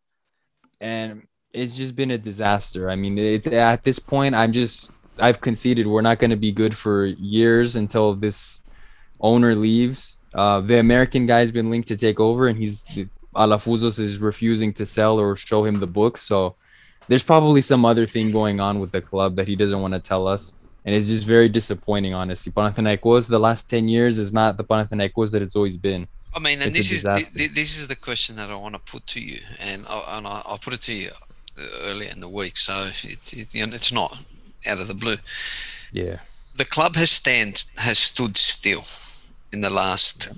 and it's just been a disaster. I mean, it's at this point, I'm just I've conceded we're not going to be good for years until this owner leaves. Uh, the American guy's been linked to take over, and he's Alafouzos is refusing to sell or show him the book. So there's probably some other thing going on with the club that he doesn't want to tell us. And it's just very disappointing, honestly. Panathinaikos, the last 10 years, is not the Panathinaikos that it's always been. I mean, and this is this, this, is the question that I want to put to you, and I, and I, will put it to you earlier in the week, so it's it, you know, it's not out of the blue. Yeah, the club has stand has stood still in the last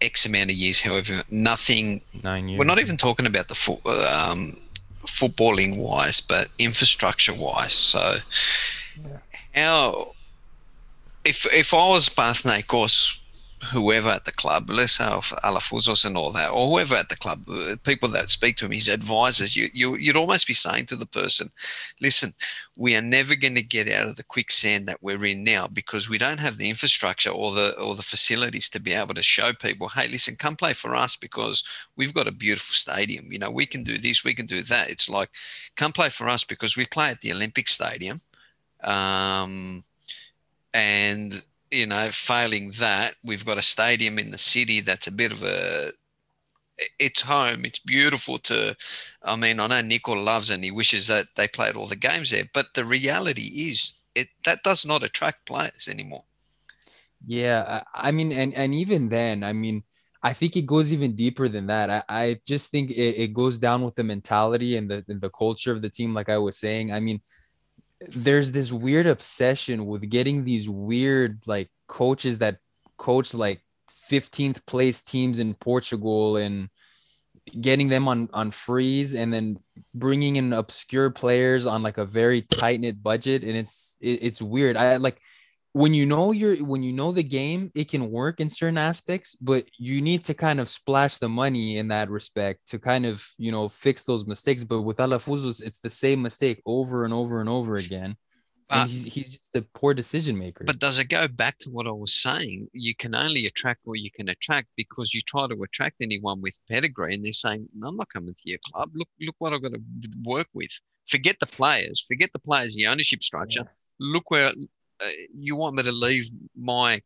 X amount of years. However, nothing. Nine years. We're not even talking about the foot, um, footballing wise, but infrastructure wise. So, yeah. how if if I was Panathinaikos whoever at the club, let's say Alafouzos and all that, or whoever at the club, uh, people that speak to him, his advisors, you, you, you'd almost be saying to the person, listen, we are never going to get out of the quicksand that we're in now because we don't have the infrastructure or the or the facilities to be able to show people, hey, listen, come play for us because we've got a beautiful stadium. You know, we can do this, we can do that. It's like, come play for us because we play at the Olympic Stadium. Um, and you know, failing that, we've got a stadium in the city that's a bit of a it's home. It's beautiful to. I mean, I know Nico loves and he wishes that they played all the games there, but the reality is it that does not attract players anymore. Yeah, I mean, and and even then, I mean, I think it goes even deeper than that. I, I just think it, it goes down with the mentality and the and the culture of the team, like I was saying. I mean, there's this weird obsession with getting these weird like coaches that coach like 15th place teams in Portugal and getting them on on freeze and then bringing in obscure players on like a very tight knit budget and it's it, it's weird. I like when you know you're when you know the game, it can work in certain aspects, but you need to kind of splash the money in that respect to kind of you know fix those mistakes. But with Alafouzos, it's the same mistake over and over and over again. And he's, he's just a poor decision maker. But does it go back to what I was saying? You can only attract what you can attract because you try to attract anyone with pedigree, and they're saying, "I'm not coming to your club. Look, look what I've got to work with. Forget the players. Forget the players. The ownership structure. Look where Uh, you want me to leave my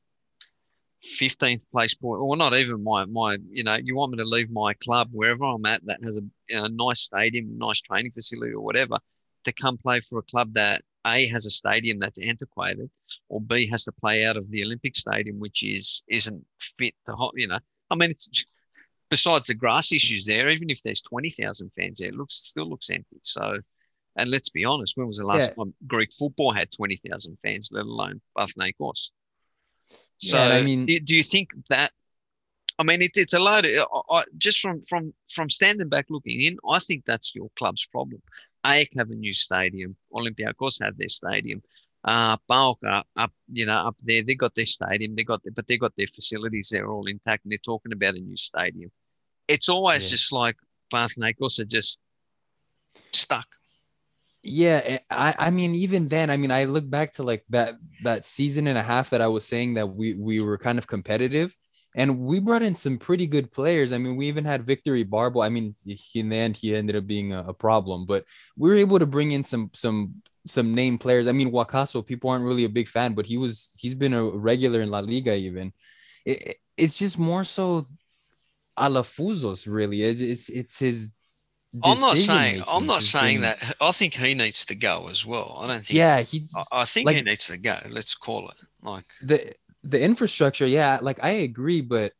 15th place point, or not even my my. You know, you want me to leave my club wherever I'm at that has a you know, nice stadium, nice training facility, or whatever, to come play for a club that a has a stadium that's antiquated or B has to play out of the Olympic Stadium, which is isn't fit to hot. You know, I mean, besides the grass issues there. Even if there's twenty thousand fans there, it looks still looks empty. So, and let's be honest, when was the last Yeah. time Greek football had twenty thousand fans, let alone Panathinaikos? So, Yeah, I mean- do, do you think that? I mean, it, it's a load. Of, I, I, just from from from standing back looking in, I think that's your club's problem. AEK have a new stadium. Olympiacos have their stadium. Uh, are up, you know, up there. They got their stadium. They got, their, but they got their facilities. They're all intact, and they're talking about a new stadium. It's always Yeah. just like Panathinaikos are just stuck. Yeah, eh, I I mean even then, I mean I look back to like that that season and a half that I was saying that we we were kind of competitive and we brought in some pretty good players. I mean, we even had Victor Ibarbo. I mean, he, in the end he ended up being a, a problem, but we were able to bring in some some some name players. I mean, Wakaso, people aren't really a big fan, but he was he's been a regular in La Liga even. It, it- it's just more so Alafouzos really. It's it's it's his I'm not saying. I'm not saying been- that. I think he needs to go as well. I don't think. Yeah, he's I, I think he needs to go. Let's call it like. the the infrastructure yeah like i agree but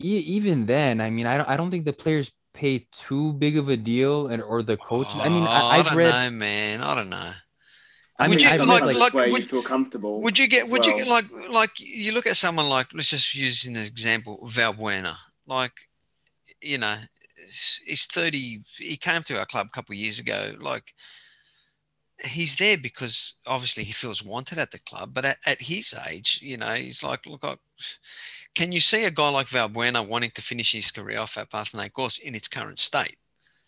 e- even then i mean I don't, I don't think the players pay too big of a deal and or the coaches i mean Oh, I, i've don't read know, man. I don't know. i Would mean you- i've some like- read clubs like, like- where would- you feel comfortable. Would you get? as Would you well. get like like you look at someone like let's just use an example Valbuena. Like, you know, he's thirty. He came to our club a couple of years ago. Like, he's there because obviously he feels wanted at the club. But at, at his age, you know, he's like, look, I, can you see a guy like Valbuena wanting to finish his career off at Panathinaikos in its current state?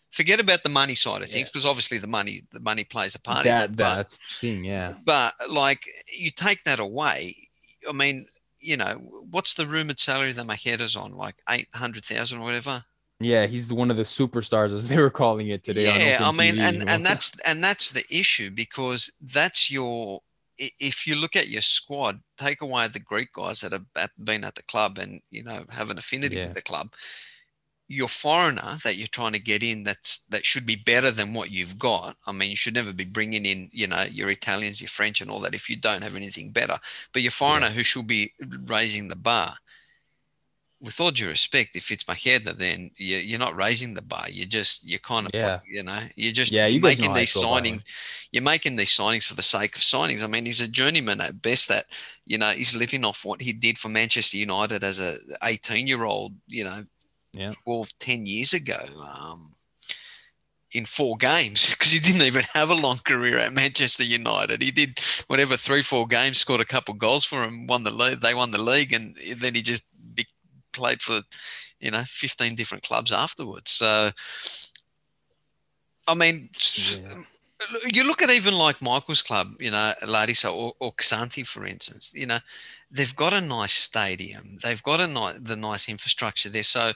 Forget about the money side of things Yeah. because obviously the money the money plays a part. in that it, but- that's the thing yeah but like you take that away, I mean, you know, what's the rumored salary that Macheda's on? Like eight hundred thousand or whatever. Yeah he's one of the superstars as they were calling it today yeah, I mean, TV, and you know? and that's and that's the issue because that's your. If you look at your squad, take away the Greek guys that have been at the club and you know have an affinity Yeah. with the club, your foreigner that you're trying to get in that's that should be better than what you've got. I mean, you should never be bringing in, you know, your Italians, your French, and all that if you don't have anything better. But your foreigner who should be raising the bar. With all due respect, if it's Macheda, then you, you're not raising the bar. You're just you're kind of Yeah. you know you're just Yeah, you making these feel about him. signings. You're making these signings for the sake of signings. I mean, he's a journeyman at best. That you know he's living off what he did for Manchester United as a 18 year old. You know, Yeah. 12, 10 years ago. Um, in four games because he didn't even have a long career at Manchester United. He did whatever three, four games, scored a couple goals for him, won the league. They won the league, and then he just played for you know 15 different clubs afterwards. So, I mean, Yeah. you look at even like Michael's club, you know, Larissa or, or Xanthi, for instance, you know, they've got a nice stadium. They've got a nice, the nice infrastructure there. So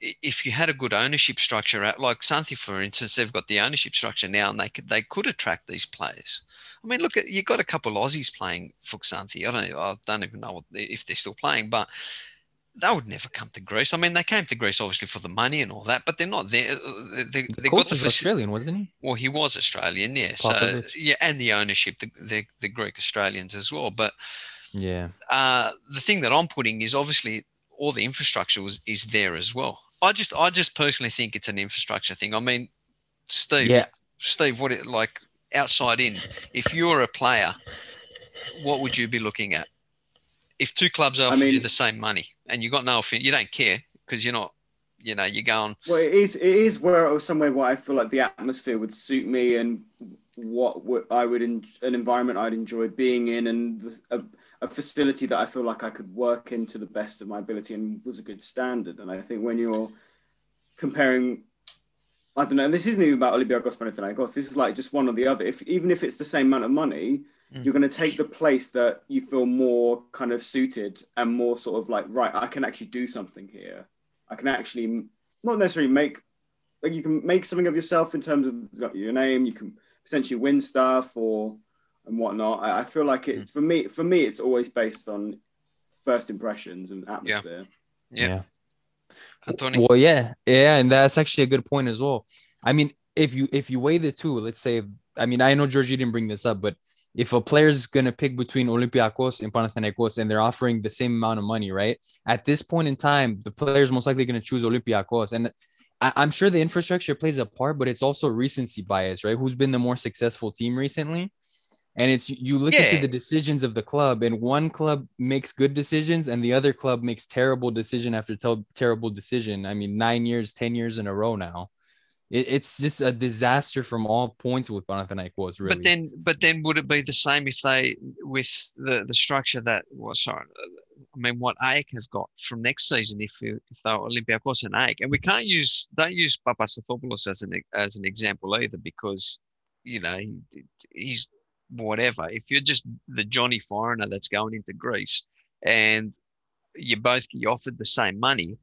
if you had a good ownership structure at like Xanthi, for instance, they've got the ownership structure now and they could, they could attract these players. I mean, look at, you've got a couple of Aussies playing for Xanthi. I don't. I don't even know what, if they're still playing, but they would never come to Greece. I mean, they came to Greece obviously for the money and all that, but they're not there. They, they, the they coach got the australian wasn't he well, he was Australian, yeah. So yeah, and the ownership, the, the the Greek Australians as well. But yeah uh, the thing that I'm putting is obviously all the infrastructure was is there as well. I just I just personally think it's an infrastructure thing. I mean, Steve, yeah Steve, what it like outside in? If you're a player, what would you be looking at? If two clubs offer you mean- the same money and you got no, affi- you don't care because you're not, you know, you're going. Well, it is. It is where or somewhere where I feel like the atmosphere would suit me, and what would I would en- an environment I'd enjoy being in and the, a, a facility that I feel like I could work in to the best of my ability and was a good standard. And I think when you're comparing, I don't know, this isn't even about Olympiacos Panathinaikos. This is like just one or the other. If even if it's the same amount of money, Mm. you're going to take the place that you feel more kind of suited and more sort of like right. I can actually do something here. I can actually not necessarily make like you can make something of yourself in terms of your name. You can potentially win stuff or and whatnot. I, I feel like it for me. For me, it's always based on first impressions and atmosphere. Yeah. Anthony. Well, yeah, yeah, and that's actually a good point as well. I mean, if you if you weigh the two, let's say, I mean, I know George, you didn't bring this up, but if a player's gonna pick between Olympiacos and Panathinaikos and they're offering the same amount of money, right? At this point in time, the player's most likely gonna choose Olympiacos, and I, I'm sure the infrastructure plays a part, but it's also recency bias, right? Who's been the more successful team recently? And it's you look into the decisions of the club, and one club makes good decisions, and the other club makes terrible decision after tel- terrible decision. I mean, nine years, ten years in a row now. It, it's just a disaster from all points with Panathinaikos, really. But then, but then, would it be the same if they, with the the structure that was sorry, I mean, what AEK have got from next season if you- if they're Olympiacos and AEK, and we can't use don't use Papastathopoulos as an as an example either because you know he, he's whatever. If you're just the Johnny foreigner that's going into Greece and you both get offered the same money,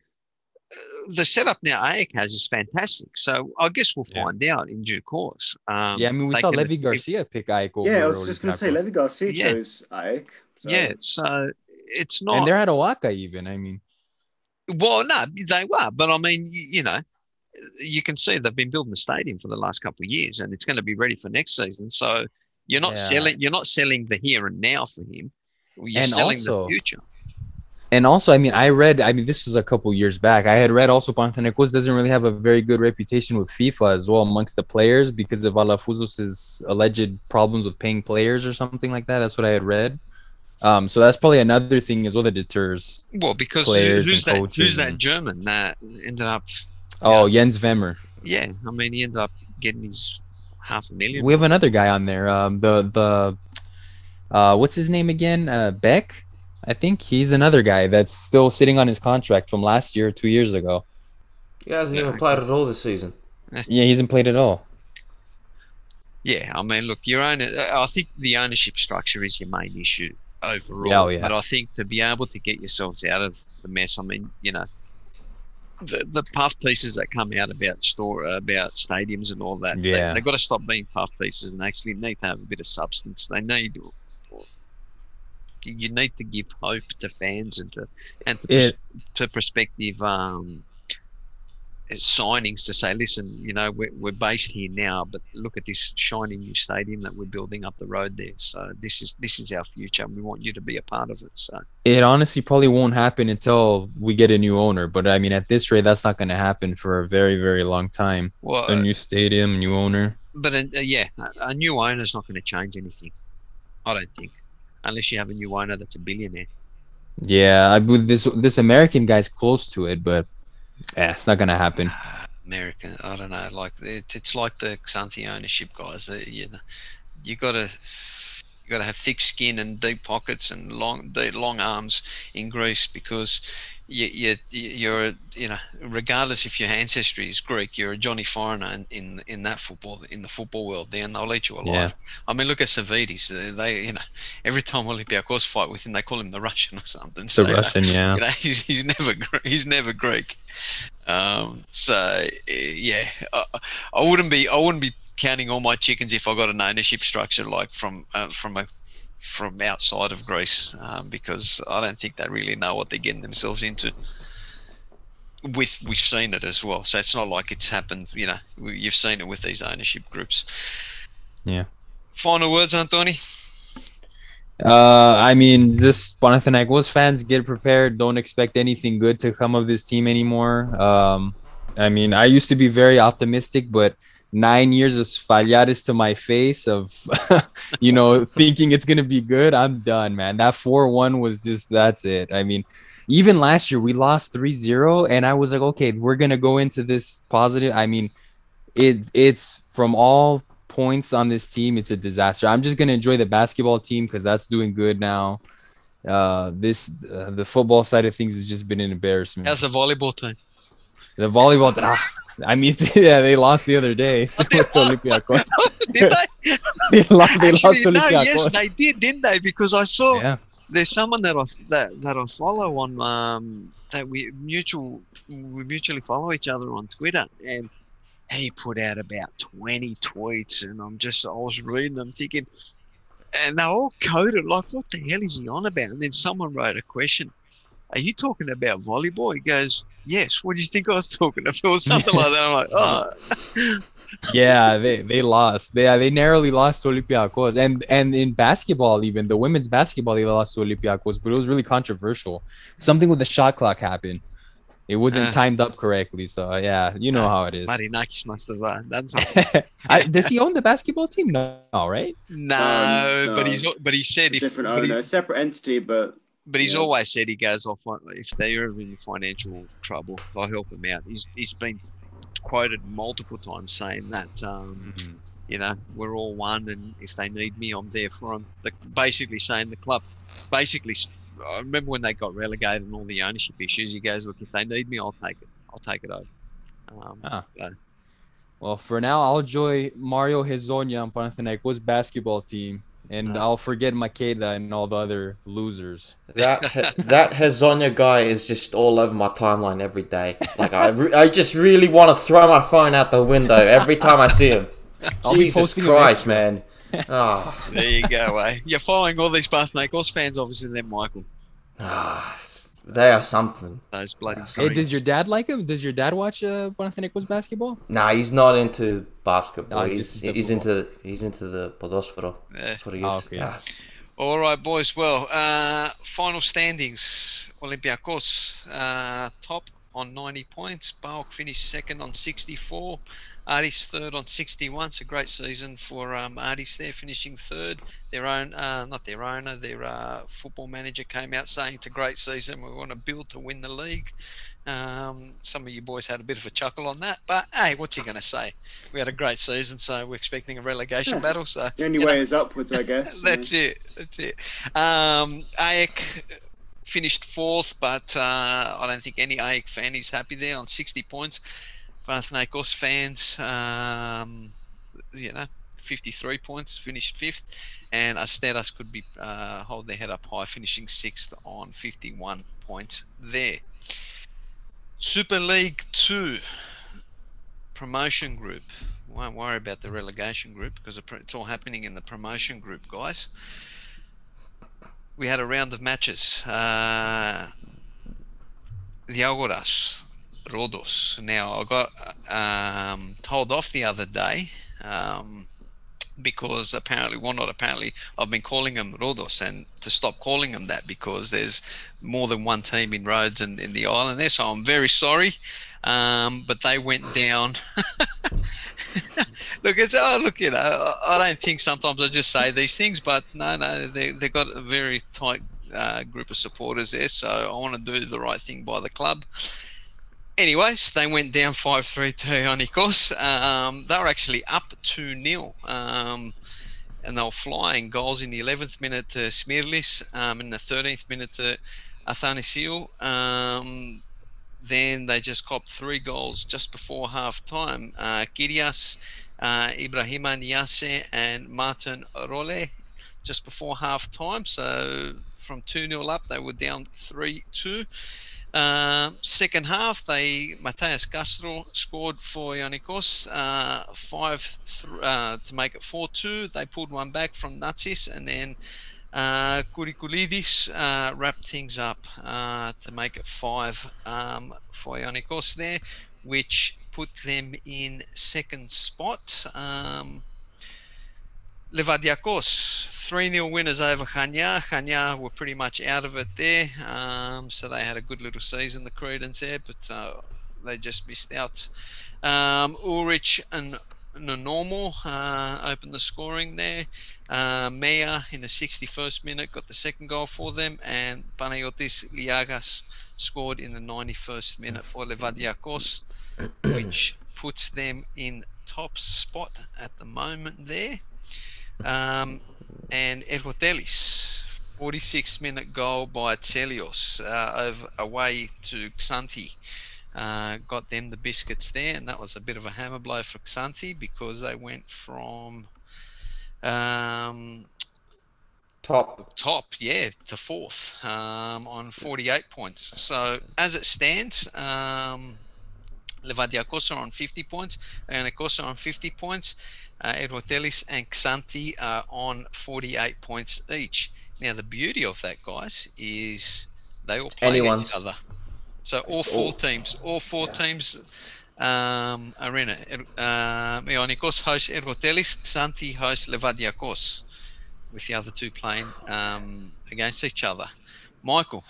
the setup now AEK has is fantastic. So I guess we'll Yeah. find out in due course. Um, yeah, I mean, we saw can- Levy if- Garcia pick AEK over Yeah, I was just going to say, Olympiacos. Levi Garcia Yeah. chose AEK. So. Yeah, so it's not. and they're at OAKA even. I mean, well, no, they were, but I mean, you, you know, you can see they've been building the stadium for the last couple of years, and it's going to be ready for next season. So you're not Yeah. selling. You're not selling the here and now for him. You're And selling also- the future. And also, I mean, I read. I mean, this was a couple years back. I had read also Panathinaikos doesn't really have a very good reputation with FIFA as well amongst the players because of Alafouzos' alleged problems with paying players or something like that. That's what I had read. Um, so that's probably another thing as well that deters. Well, because Players who's and that? coaches Who's that German that ended up? Oh, Jens Wemmer. Yeah, I mean, he ended up getting his half a million. We have another guy on there. Um, the the uh, what's his name again? Uh, Beck. I think he's another guy that's still sitting on his contract from last year, two years ago. He hasn't Yeah. even played at all this season. Yeah, he hasn't played at all. Yeah, I mean, look, your own. Uh, I think the ownership structure is your main issue overall. Oh, yeah. But I think to be able to get yourselves out of the mess, I mean, you know, the the puff pieces that come out about store about stadiums and all that. Yeah. they, have got to stop being puff pieces and actually need to have a bit of substance. They need. You need to give hope to fans and to and to, It to prospective um, signings to say, listen, you know, we're, we're based here now, but look at this shiny new stadium that we're building up the road there. So this is this is our future, and we want you to be a part of it. So it honestly probably won't happen until we get a new owner. But I mean, at this rate, that's not going to happen for a very, very long time. well, A new stadium, new owner. but uh, yeah, a, a new owner's not going to change anything. I don't think, unless you have a new owner that's a billionaire. Yeah, I believe this this American guy's close to it, but yeah, it's not going to happen. American, I don't know. Like it, it's like the Xanthi ownership guys. They, you know, you got to you got to have thick skin and deep pockets and long the long arms in Greece because you, you you're you know regardless if your ancestry is Greek, you're a Johnny foreigner in in, in that football in the football world. Then they'll eat you alive. Yeah. I mean, look at Savvidis. They, they you know every time Olympiacos fight with him, they call him the Russian or something. A So, you know, Russian, yeah. you know, he's, he's never he's never Greek. Um, so yeah, I, I wouldn't be I wouldn't be counting all my chickens if I got an ownership structure like from uh, from a from outside of Greece um, because I don't think they really know what they're getting themselves into. With we've seen it as well, so it's not like it's happened. You know, you've seen it with these ownership groups. Yeah. Final words, Antoni. Uh, I mean, just Panathinaikos fans get prepared. Don't expect anything good to come of this team anymore. Um, I mean, I used to be very optimistic, but nine years of falhares to my face of, you know, thinking it's gonna be good. I'm done, man. That four one was just that's it. I mean, even last year we lost 3-0 and I was like, okay, we're gonna go into this positive. I mean, it it's from all points on this team, it's a disaster. I'm just gonna enjoy the basketball team because that's doing good now. Uh, this uh, the football side of things has just been an embarrassment. How's a volleyball team? The volleyball, ah, I mean, yeah, they lost the other day to Olympiacos. did they? they lost, they lost no, yes, they did, didn't they? Because I saw yeah. there's someone that I that, that I follow on um that we mutual we mutually follow each other on Twitter and he put out about 20 tweets and I'm just I was reading them thinking and they're all coded like what the hell is he on about and then someone wrote a question are you talking about volleyball he goes yes what do you think I was talking about or something like that I'm like oh yeah, they, they lost. They they narrowly lost to Olympiacos, and and in basketball, even the women's basketball, they lost to Olympiacos, but it was really controversial. Something with the shot clock happened. It wasn't Uh. timed up correctly, so yeah, you know how it is. Marinakis must have uh, done something I, does he own the basketball team? No, right? no, but no. he's but he It's said a if different he- owner, separate entity, but But he's Yeah. always said he goes off if they're ever in financial trouble, I'll help him out. He's he's been quoted multiple times saying that um, you know we're all one, and if they need me, I'm there for them. The, basically saying the club, basically, I remember when they got relegated and all the ownership issues. He goes, look, if they need me, I'll take it. I'll take it over. Um, Ah. so, Well, for now, I'll enjoy Mario Hezonja on Panathinaikos basketball team, and. I'll forget Macheda and all the other losers. That that Hezonja guy is just all over my timeline every day. Like I, re- I just really want to throw my phone out the window every time I see him. I'll Jesus Christ, man! Ah, there you go. Eh? You're following all these Panathinaikos fans, obviously. Then Michael, ah, they are something. those bloody. Hey, does your dad like him? Does your dad watch uh, Panathinaikos basketball? Nah, he's not into basketball. No, he's he's into he's into he's into the podosfero. Yeah. That's what he is. Oh, okay. Ah, All right, boys. Well, uh, final standings: Olympiacos uh, top on 90 points. PAOK finished second on 64. Aris third on 61. It's a great season for um, Aris there, finishing third. Their own, uh, not their owner, their uh, football manager came out saying it's a great season. We want to build to win the league. Um, some of you boys had a bit of a chuckle on that, but hey, what's he going to say? We had a great season, so we're expecting a relegation Yeah. battle. So the only you know, way is upwards, I guess. that's it. That's it. Um, AEK finished fourth, but uh, I don't think any AEK fan is happy there on 60 points. Panathinaikos fans, um, you know, 53 points, finished fifth, and Asteras could be uh, hold their head up high, finishing sixth on 51 points there. Super League Two promotion group. Won't worry about the relegation group because it's all happening in the promotion group, guys. We had a round of matches. Uh, the Agoras, Rodos. Now, I got um, told off the other day um, because apparently, well, not apparently, I've been calling them Rodos and to stop calling them that because there's more than one team in Rhodes and in the island there. So I'm very sorry. Um, but they went down. look, it's oh, look, you know, I I don't think sometimes I just say these things, but no, no, they they got a very tight uh, group of supporters there, so I want to do the right thing by the club. Anyways, they went down 5 3 to Ionikos. Um, they were actually up 2 0. Um, and they were flying goals in the 11th minute to Smirlis, um, in the 13th minute to Athanasiou. Um, then they just copped three goals just before half time. Uh, Kirias, uh, Ibrahima Niasse, and Martin Role just before half time. So from 2 0 up, they were down 3 2. Um, second half, they Mateus Castro scored for Ionikos, uh, five th- uh, to make it four two. They pulled one back from Natsis, and then uh, Kurikulidis uh, wrapped things up uh, to make it five um, for Ionikos there, which put them in second spot. Um, Levadiakos, 3 0 winners over Chania. Chania were pretty much out of it there. Um, so they had a good little season, the Credence there, but uh, they just missed out. Um, Ulrich and Normal uh, opened the scoring there. Uh, Mea in the 61st minute got the second goal for them, and Panayotis Liagas scored in the 91st minute for Levadiakos, which puts them in top spot at the moment there. Um, and Ergotelis, 46 minute goal by Tselios uh, over, away to Xanthi. Uh, got them the biscuits there, and that was a bit of a hammer blow for Xanthi because they went from um, Top. top, yeah, to fourth um, on 48 points. So as it stands, um, Levadiakos are on 50 points, Ionikos are on 50 points, uh, and Xanthi are on 48 points each. Now the beauty of that, guys, is they all play Anyone's. each other. So all It's four all- teams, all four yeah. teams um, are in it. Uh, Ionikos hosts Ergotelis, Xanthi hosts Levadiakos with the other two playing um, against each other. Michael,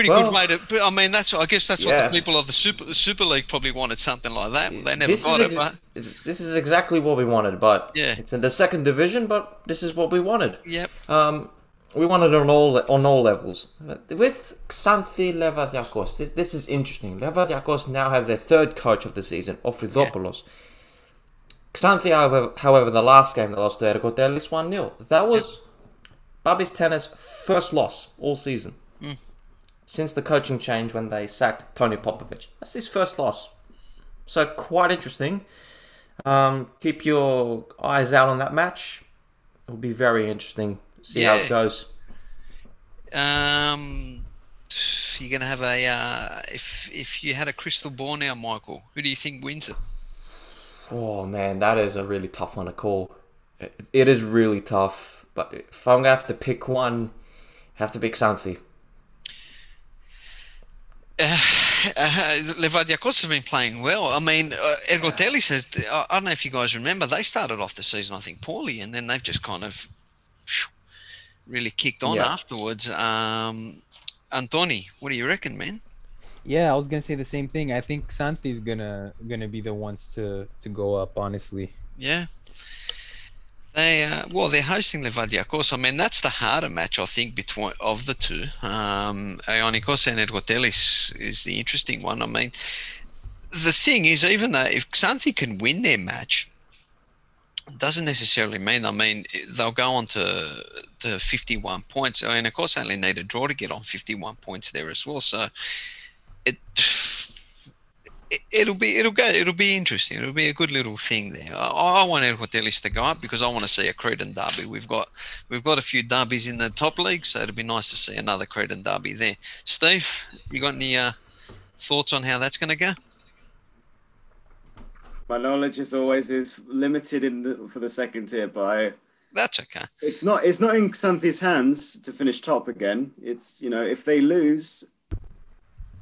pretty Well, good way to. but, I mean, that's. I guess that's what yeah. the people of the Super the Super League probably wanted something like that. They never This got is it, ex- but This is exactly what we wanted, but Yeah. it's in the second division. But this is what we wanted. yep, Um, we wanted on all on all levels. With Xanthi Levadiakos, this, this is interesting. Levadiakos now have their third coach of the season, Ofridopoulos. Xanthi, however, however, the last game they lost to Ergotelis 1 0. That was Babis Tennes' first loss all season. Mm. Since the coaching change when they sacked Tony Popovic. That's his first loss. So, quite interesting. Um, keep your eyes out on that match. It'll be very interesting. See how it goes. um, you're gonna have a. Uh, if if you had a crystal ball now, Michael, who do you think wins it? Oh man, that is a really tough one to call. It, it is really tough. But if I'm gonna have to pick one, I have to pick Xanthi. uh, Levadiakos have been playing well. I mean, uh, Ergotelis has. I I don't know if you guys remember, they started off the season, I think, poorly, and then they've just kind of really kicked on Yeah. afterwards. Um, Antoni, what do you reckon, man? Yeah, I was gonna say the same thing. I think Xanthi's gonna gonna be the ones to to go up. Honestly, Yeah. They uh, well, they're hosting Levadia Levadiakos. I mean, that's the harder match I think between of the two. Um, Ionikos and Ergotelis is the interesting one. I mean, the thing is, even though if Xanthi can win their match, doesn't necessarily mean. I mean, they'll go on to to 51 points. And of course, only need a draw to get on 51 points there as well. So it. It- It'll be it'll go it'll be interesting. It'll be a good little thing there. I, I want Ergotelis to go up because I want to see a Cretan derby. We've got we've got a few derbies in the top league, so it'll be nice to see another Cretan derby there. Steve, you got any uh, thoughts on how that's going to go? My knowledge, as always, is limited in the, for the second tier, but I, That's okay. it's not it's not in Xanthi's hands to finish top again. It's you know if they lose,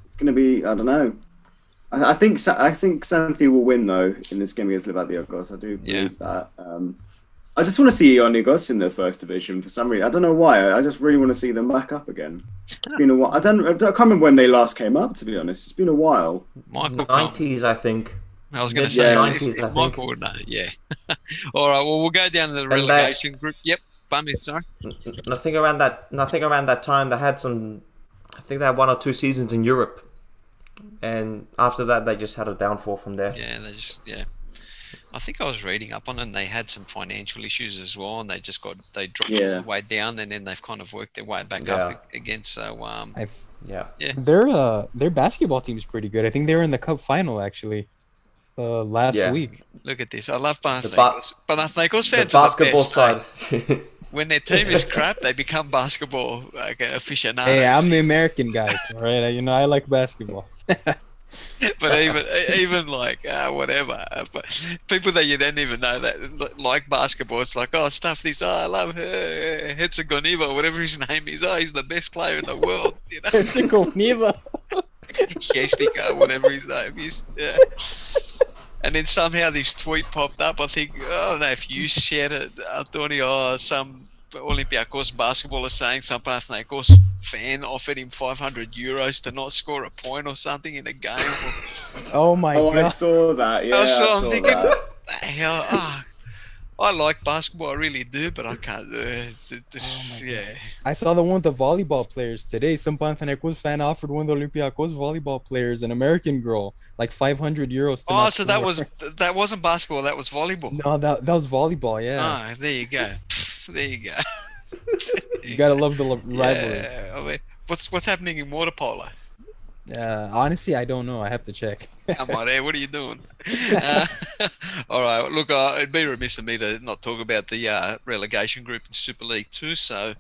it's going to be I don't know. I, I think Sa- I think Xanthi will win though in this game against Levadiakos. I do believe that. Um, I just want to see Ionikos in the first division for some reason. I don't know why. I just really want to see them back up again. It's been a while. I don't. I can't remember when they last came up. To be honest, it's been a while. Michael, Nineties, I think. I was going to Mid- say, yeah, if- 90s, if Michael would know. Yeah. All right. Well, we'll go down to the they- relegation group. Yep. Bummy, sorry. I think around that. I think around that time they had some. I think they had one or two seasons in Europe, and after that they just had a downfall from there. Yeah, they just yeah. I think I was reading up on them. They had some financial issues as well, and they just got they dropped Yeah. the way down, and then they've kind of worked their way back Yeah. up again. So um, I've, Yeah. their uh their basketball team's pretty good. I think they were in the cup final actually, uh last Yeah. week. look at this. I love ba- Panathinaikos. Panathinaikos The fans are the basketball best, eh? side. When their team is crap, they become basketball like, aficionados. Hey, I'm the American guys, right? You know I like basketball. but even even like uh, whatever, uh, but people that you don't even know that like basketball, it's like oh stuff this. Oh, I love her, Herzegovina, whatever his name is. Oh, he's the best player in the world. You know, It's a Neva. Kestica, whatever his name is. Yeah. And then somehow this tweet popped up. I think I don't know if you shared it, Antonio, or some Olympiacos basketballer saying some Panathinaikos fan offered him 500 euros to not score a point or something in a game. Oh my Oh, I god. saw that. Yeah, I I saw, saw I'm thinking, that. what the hell? Ah, I like basketball, I really do, but I can't. Uh, Oh my God. yeah. I saw the one with the volleyball players today. Some Panathinaikos fan offered one of the Olympiacos volleyball players, an American girl, like 500 euros. To Oh, so that was that wasn't basketball. That was volleyball. no, that that was volleyball. Yeah, Ah, there you go. there you go. you gotta love the rivalry. Yeah, I mean, what's what's happening in water polo? Uh, honestly, I don't know. I have to check. Come on, there. What are you doing? Uh, all right. Look, uh, it'd be remiss of me to not talk about the uh, relegation group in Super League Two. So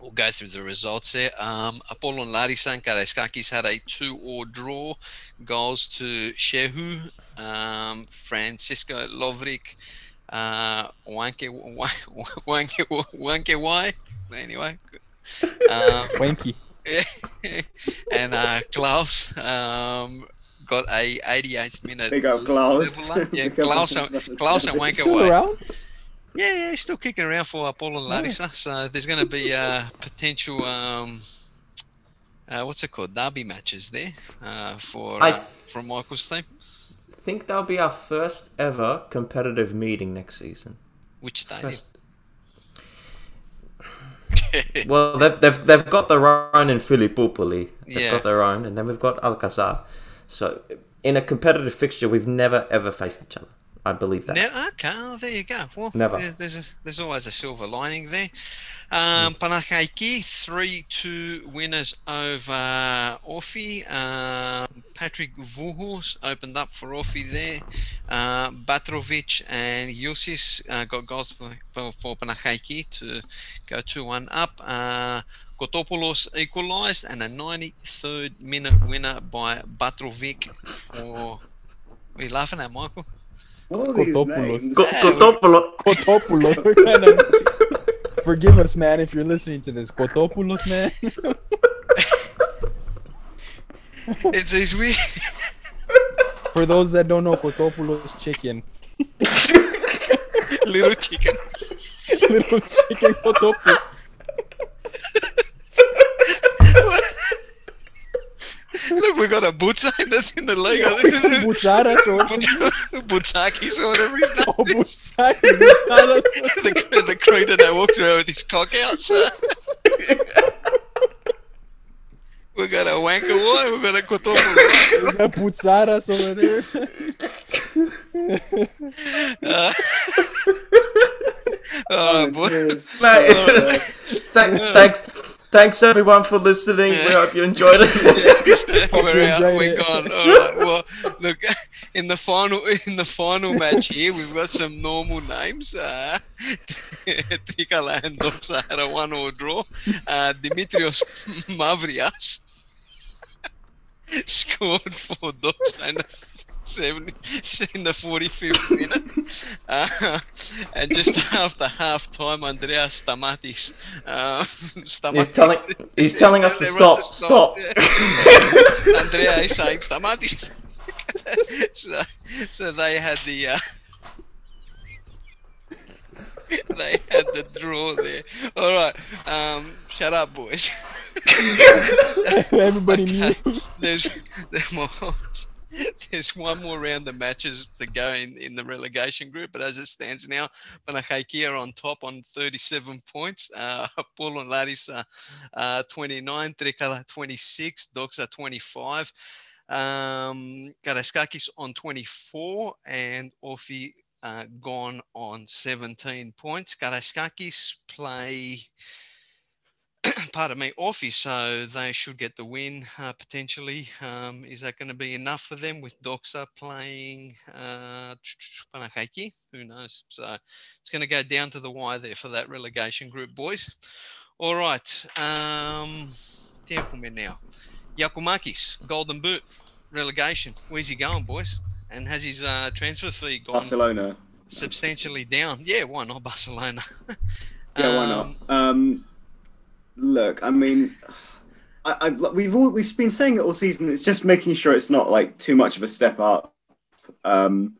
we'll go through the results there. Um, Apollon Larisan Karaiskakis had a two-all draw. Goals to Shehu, um, Francisco Lovrik, uh, Wanke Wanke Wanke Y. Anyway. Um, Wanky. and uh, Klaus um, got a 88 minute. Big up Klaus. Yeah, Klaus and, Klaus. Klaus and Still Wanker Way. around? Yeah, yeah, he's still kicking around for Paul and Larissa. So there's going to be uh, potential, um, uh, what's it called, derby matches there uh, for I uh, th- from Michael's team. I think that'll be our first ever competitive meeting next season. Which stadium? First. Well, they've, they've, they've got their own in Filipupoli. They've Yeah. got their own, and then we've got Alcazar. So, in a competitive fixture, we've never ever faced each other. I believe that. Ne- okay, oh, there you go. Well, Never. There's a, there's always a silver lining there. Um. Panachaiki, 3-2 winners over Orfi. Um Patrick Vuhos opened up for Orfi there. Uh, Batrovic and Yosis uh, got goals for, for, for Panachaiki to go 2-1 up. Uh, Kotopoulos equalised and a 93rd minute winner by Batrovic for... What are you laughing at, Michael? All Kotopoulos. Kotopoulos- Kotopoulos. Forgive us, man, if you're listening to this. Kotopoulos, man. It's it's weird. For those that don't know, Kotopoulos chicken. Little chicken. Little chicken Kotopoulos. Look, we got a Butsa in the, in the league. I think. Butsaras or Butsakis or whatever his name Oh, is. Butsaras. Butsaras. the, the creator that walks around with his cock out. So. we got a wanker boy, we got a kotopo. We got Butsaras over there. Uh, oh, boy. Cheers. Mate, Uh, thanks, thanks, thanks everyone for listening. We hope you enjoyed it. We're you out. enjoyed We're it. gone. All right. Well, look in the final in the final match here, we've got some normal names. Uh, Trikala and Doxa had a one-all draw. Uh, Dimitrios Mavrias scored for Doxa in the 70, in the 45th minute. Uh, and just after half time, Andreas Stamatis. Uh, Stamatis He's telling, he's telling us to Everyone stop, stop. yeah. Andrea is saying Stamatis. so, so they had the uh, they had the draw there. All right, um, shut up, boys. Everybody mute. There's there's more. There's one more round of matches to go in, in the relegation group, but as it stands now, Panachaiki are on top on 37 points. Uh, Paul and Larissa uh, 29, Trikala 26, Doxa 25, um, Karaiskakis on 24, and Orfi uh, gone on 17 points. Karaiskakis play pardon me, Orphy, so they should get the win uh, potentially. Um, is that going to be enough for them with Doxa playing uh? Who knows? So it's going to go down to the wire there for that relegation group, boys. All right. Um, tempo me now. Giakoumakis, Golden Boot, relegation. Where's he going, boys? And has his uh, transfer fee gone Barcelona. substantially down? Yeah, why not Barcelona? Yeah, why not? Um, Um, look, I mean, I, I we've all, we've been saying it all season. It's just making sure it's not like too much of a step up. Um,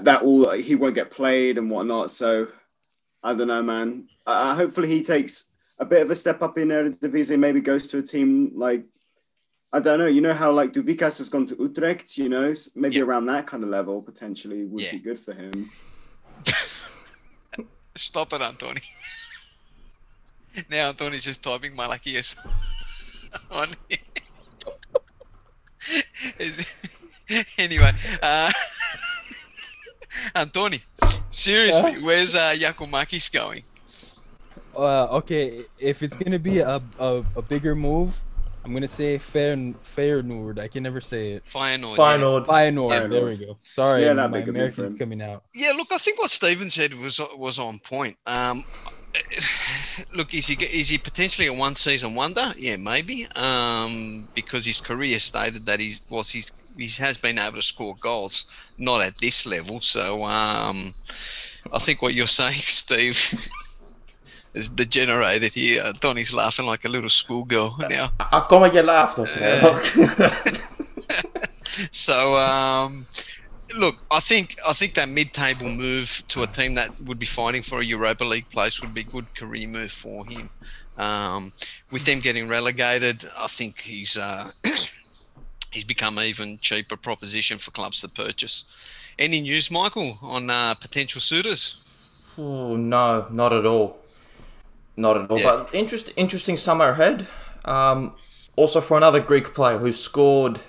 that all he won't get played and whatnot. So I don't know, man. Uh, hopefully he takes a bit of a step up in Eredivisie. Maybe goes to a team like I don't know. You know how like Douvikas has gone to Utrecht. You know, maybe Yeah. around that kind of level potentially would Yeah. be good for him. Stop it, Antoni. now Antoni's just typing Malachias on here. Is- anyway, uh, Antoni, seriously, where's uh, Giakoumakis going? Uh, okay, if it's gonna be a, a, a bigger move, I'm gonna say Fair Feyenoord. I can never say it. Feyenoord. Feyenoord. Feyenoord. There we go. Sorry, Yeah, that'd my be a good move for American's him. coming out. Yeah. yeah, look, I think what Stephen said was was on point. Um, look, is he is he potentially a one season wonder? Yeah, maybe. Um, because his career stated that he was he's he has been able to score goals, not at this level. So um, I think what you're saying, Steve, is degenerated here. Donny's laughing like a little schoolgirl now. Ah, Como je laughed of So um, look, I think I think that mid-table move to a team that would be fighting for a Europa League place would be a good career move for him. Um, with them getting relegated, I think he's uh, he's become an even cheaper proposition for clubs to purchase. Any news, Michael, on uh, potential suitors? Oh no, not at all. Not at all. Yeah. But interest, interesting summer ahead. Um, also for another Greek player who scored.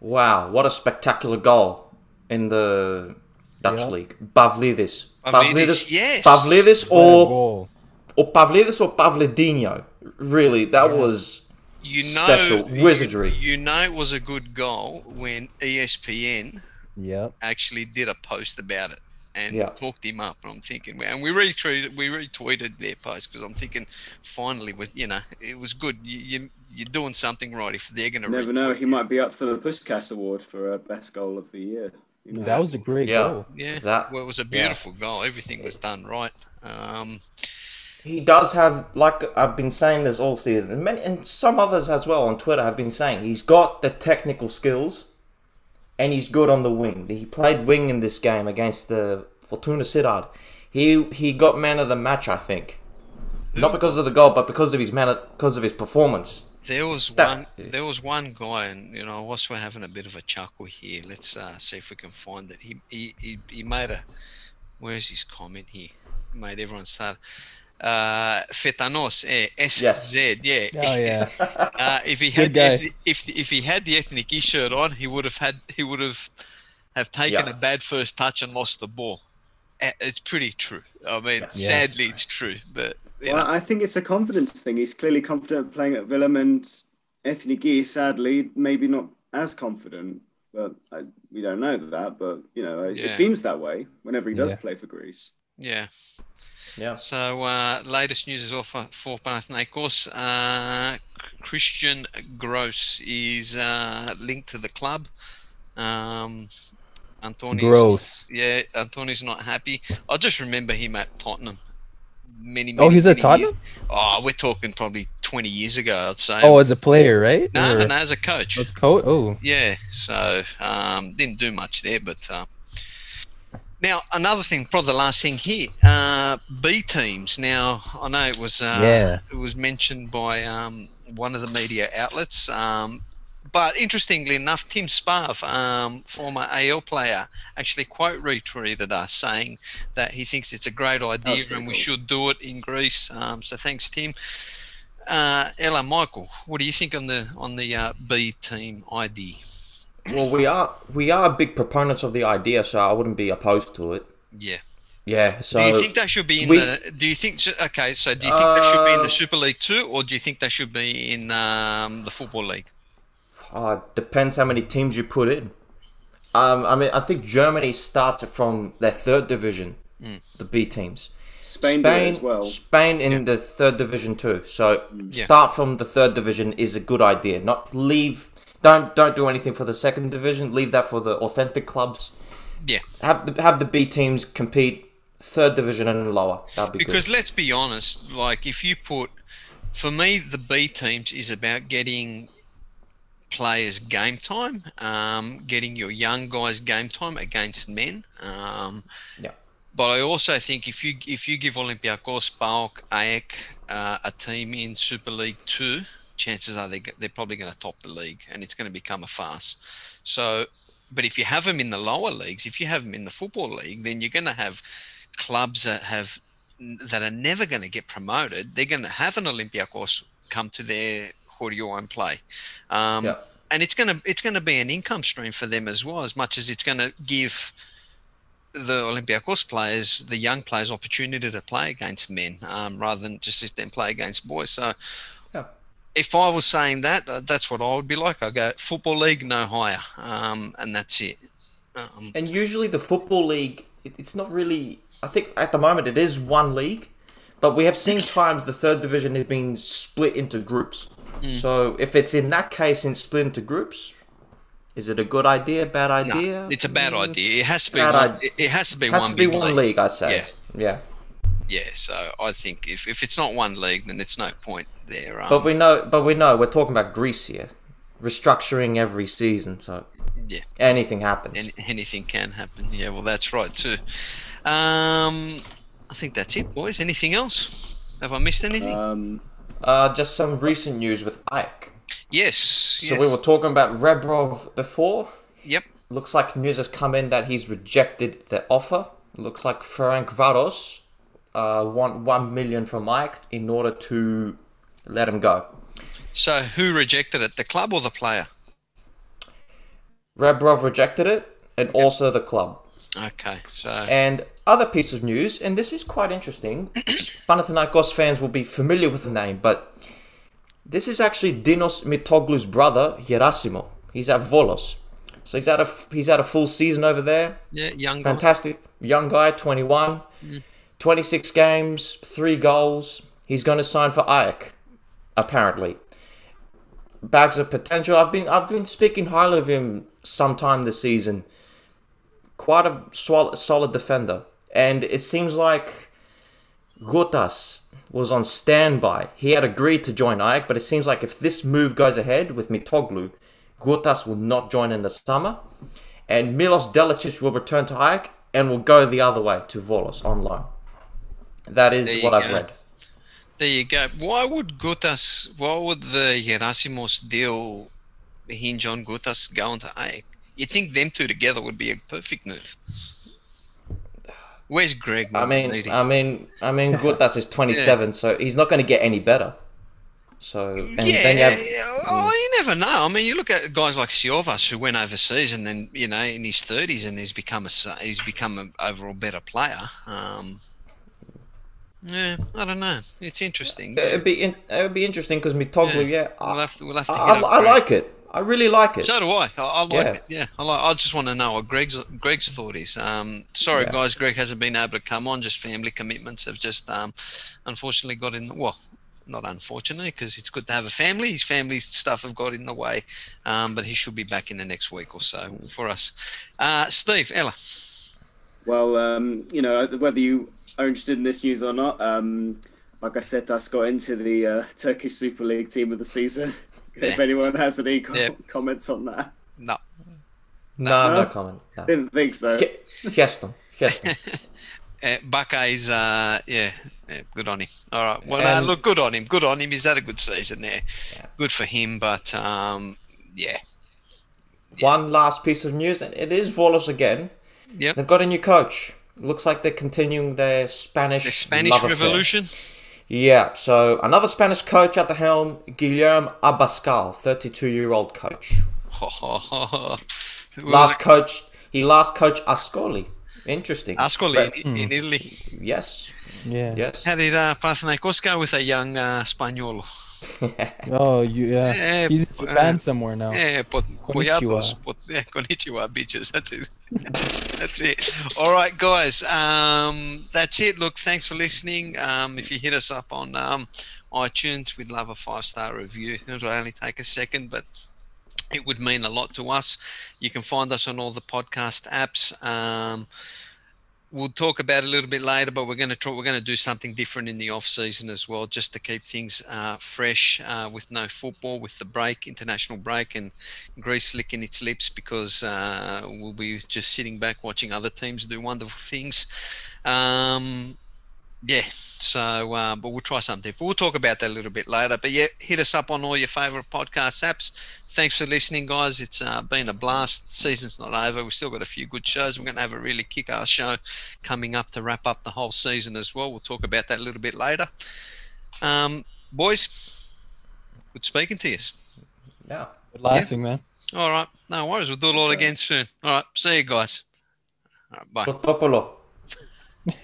Wow, what a spectacular goal in the Dutch Yeah. league. Pavlidis. Pavlidis, yes. Pavlidis What a or goal. or Pavlidis or Pavlidinho. Really, that Yeah. was You know, Special wizardry. You, know, it was a good goal when ESPN Yep. actually did a post about it and Yeah. talked him up. And I'm thinking, and we retweeted, we retweeted their post because I'm thinking, finally, with you know, it was good. You, you you're doing something right if they're going to. Never know. He might be up for the Puskas Award for uh, best goal of the year. You know. That was a great Yeah. goal. Yeah, That- well, it was a beautiful goal. Everything was done right. Um, He does have, like I've been saying this all season, and, many, and some others as well on Twitter have been saying, he's got the technical skills, and he's good on the wing. He played wing in this game against the Fortuna Sittard. He he got man of the match, I think, not because of the goal, but because of his man, of- because of his performance. There was Sta- one. There was one guy, and you know, whilst we're having a bit of a chuckle here, let's uh, see if we can find it. He he he, he made a. Where's his comment here? Made everyone start. Uh, Fetanos, eh, SZ, yeah. Oh yeah. Uh, if he had the ethnic, if if he had the ethnic E shirt on, he would have had he would have have taken Yeah. a bad first touch and lost the ball. It's pretty true. I mean, Yeah. sadly, it's true. But you Well, know, I think it's a confidence thing. He's clearly confident playing at Willem, and Anthony Gee, sadly, maybe not as confident. But I, we don't know that. But you know, it, Yeah. it seems that way whenever he does Yeah. play for Greece. yeah. Yeah. So uh, latest news is off for, for Panathinaikos. Uh, Christian Gross is uh, linked to the club. Um, Antoni's Gross. Yeah, Antoni's not happy. I just remember him at Tottenham. Many, Oh, many, he's at many Tottenham. years- Oh, we're talking probably 20 years ago, I'd say. Oh, as a player, right? no, Or- no, as a coach. As coach. Oh. Yeah, so um, didn't do much there, but uh, now another thing, probably the last thing here, uh, B teams. Now I know it was uh, Yeah. it was mentioned by um, one of the media outlets, um, but interestingly enough, Tim Sparv, um, former AEL player, actually quote retweeted us saying that he thinks it's a great idea pretty and we should do it in Greece. Um, so thanks, Tim. Uh, Ella, Michael, what do you think on the on the uh, B team idea? Well, we are we are big proponents of the idea, so I wouldn't be opposed to it. Yeah. Yeah. So do you think that should be in we- the? Do you think? Okay, so do you think that should be in the Uh, Super League too, or do you think that should be in um, the Football League? Uh, depends how many teams you put in. Um, I mean, I think Germany starts from their third division, Mm. the B teams. Spain, did it as well. Spain in the third division too. So Yeah. start from the third division is a good idea. Not leave. Don't don't do anything for the second division. Leave that for the authentic clubs. Yeah. Have the have the B teams compete third division and lower. That'd be good. Because good. let's be honest, like if you put, for me, the B teams is about getting players game time, um, getting your young guys game time against men. Um, Yeah. But I also think if you if you give Olympiacos, PAOK, AEK uh, a team in Super League Two, chances are they they're probably going to top the league, and it's going to become a farce. So, but if you have them in the lower leagues, if you have them in the football league, then you're going to have clubs that have that are never going to get promoted, they're going to have an Olympiacos come to their Horio and play. Um, Yeah. And it's going to it's going to be an income stream for them as well, as much as it's going to give the Olympiacos players, the young players, opportunity to play against men um, rather than just sit there and play against boys. So, Yeah. if I was saying that, uh, that's what I would be like. I go football league, no higher, um, and that's it. Um, And usually the football league, it, it's not really. I think at the moment it is one league, but we have seen times the third division has been split into groups. Mm. So if it's in that case in split into groups, is it a good idea? Bad no, idea? it's a bad Mm, idea. It has to be Bad one. idea. It, it has to be Has one to be one league. league, I say. Yeah. Yeah. Yeah, so I think if, if it's not one league, then it's no point there. Um, But we know, but we know we're talking about Greece here, restructuring every season, so Yeah. anything happens. Any, anything can happen. Yeah, well, that's right too. Um, I think that's it, boys. Anything else? Have I missed anything? Um, uh, just some recent news with AEK. yes. So yes. we were talking about Rebrov before. Yep. Looks like news has come in that he's rejected the offer. Looks like Ferencváros uh, want one million from AEK in order to let him go. So who rejected it? The club or the player? Rebrov rejected it, and also the club. Okay. So And other piece of news, and this is quite interesting. Panathinaikos fans will be familiar with the name, but this is actually Dinos Mitoglou's brother, Gerasimo. He's at Volos. So he's had a he's had a full season over there. yeah, young guy. Fantastic young guy, 21, mm. 26 games, three goals. He's going to sign for Ajax, apparently. Bags of potential. I've been I've been speaking highly of him sometime this season. Quite a solid defender, and it seems like Gotas was on standby. He had agreed to join Ajax, but it seems like if this move goes ahead with Mitoglou, Gotas will not join in the summer, and Milos Delicic will return to Ajax and will go the other way to Volos on loan. That is what I've read. There you go. Why would Gutas? Why would the Gerasimos deal hinge on Gutas going to AEK? You think them two together would be a perfect move? Where's Greg? I mean, Needy? I mean, I mean, Gotas is 27, so he's not going to get any better. So, and yeah, then you have, yeah. oh, you never know. I mean, you look at guys like Silvas who went overseas and then you know in his thirties and he's become a he's become an overall better player. Um, yeah, I don't know. It's interesting. it'd be in, it'd be interesting because Mitoglou, yeah, we'll I, have to we'll have to. I, up I like it. I really like it. So do I. I, I like Yeah. it. Yeah, I like. I just want to know what Greg's Greg's thought is. Um, sorry, Yeah. guys, Greg hasn't been able to come on. Just family commitments have just um, unfortunately got in. The, well, not unfortunately, because it's good to have a family. His family stuff have got in the way, um, but he should be back in the next week or so for us. Uh, Steve, Ella. well, um, you know, whether you are interested in this news or not, um, like I said, us got into the uh, Turkish Super League team of the season. if anyone has any com- Yeah. comments on that, No, No, no No? comment. No. didn't think so. Ge- Geston, Geston. uh, Buckeyes. Uh, yeah, yeah, good on him. All right. Well, uh, look, good on him. Good on him. He's had a good season there. Yeah. Good for him. But um, yeah, One last piece of news, and it is Volos again. Yeah. They've got a new coach. Looks like they're continuing their Spanish the Spanish love affair. Revolution. Yeah, so another Spanish coach at the helm, Guillermo Abascal, 32-year-old coach. Last it? coach, he last coached Ascoli. Interesting. Ascoli But- in, in Italy. yes, Yeah. yes. How did uh, Panathinaikos go with a young uh, Spaniolo? Oh, you, yeah. Yeah, He's in uh, somewhere now. Yeah, but Konnichiwa. But, yeah, konnichiwa, bitches. That's it. that's it. All right, guys. Um, that's it. Look, thanks for listening. Um, if you hit us up on um, iTunes, we'd love a five star review. It'll only take a second, but it would mean a lot to us. You can find us on all the podcast apps. Um, we'll talk about a little bit later, but we're going to try, we're going to do something different in the off season as well, just to keep things uh, fresh uh, with no football, with the break, international break, and Greece licking its lips because uh, we'll be just sitting back watching other teams do wonderful things. Um, Yeah, so um, but we'll try something. But we'll talk about that a little bit later. But yeah, hit us up on all your favorite podcast apps. Thanks for listening, guys. It's uh, been a blast. Season's not over. We've still got a few good shows. We're going to have a really kick-ass show coming up to wrap up the whole season as well. We'll talk about that a little bit later. Um, boys, good speaking to you. Yeah. Good laughing, man. All right, no worries. We'll do it all again soon. All right, see you guys. All right, bye. Topolo.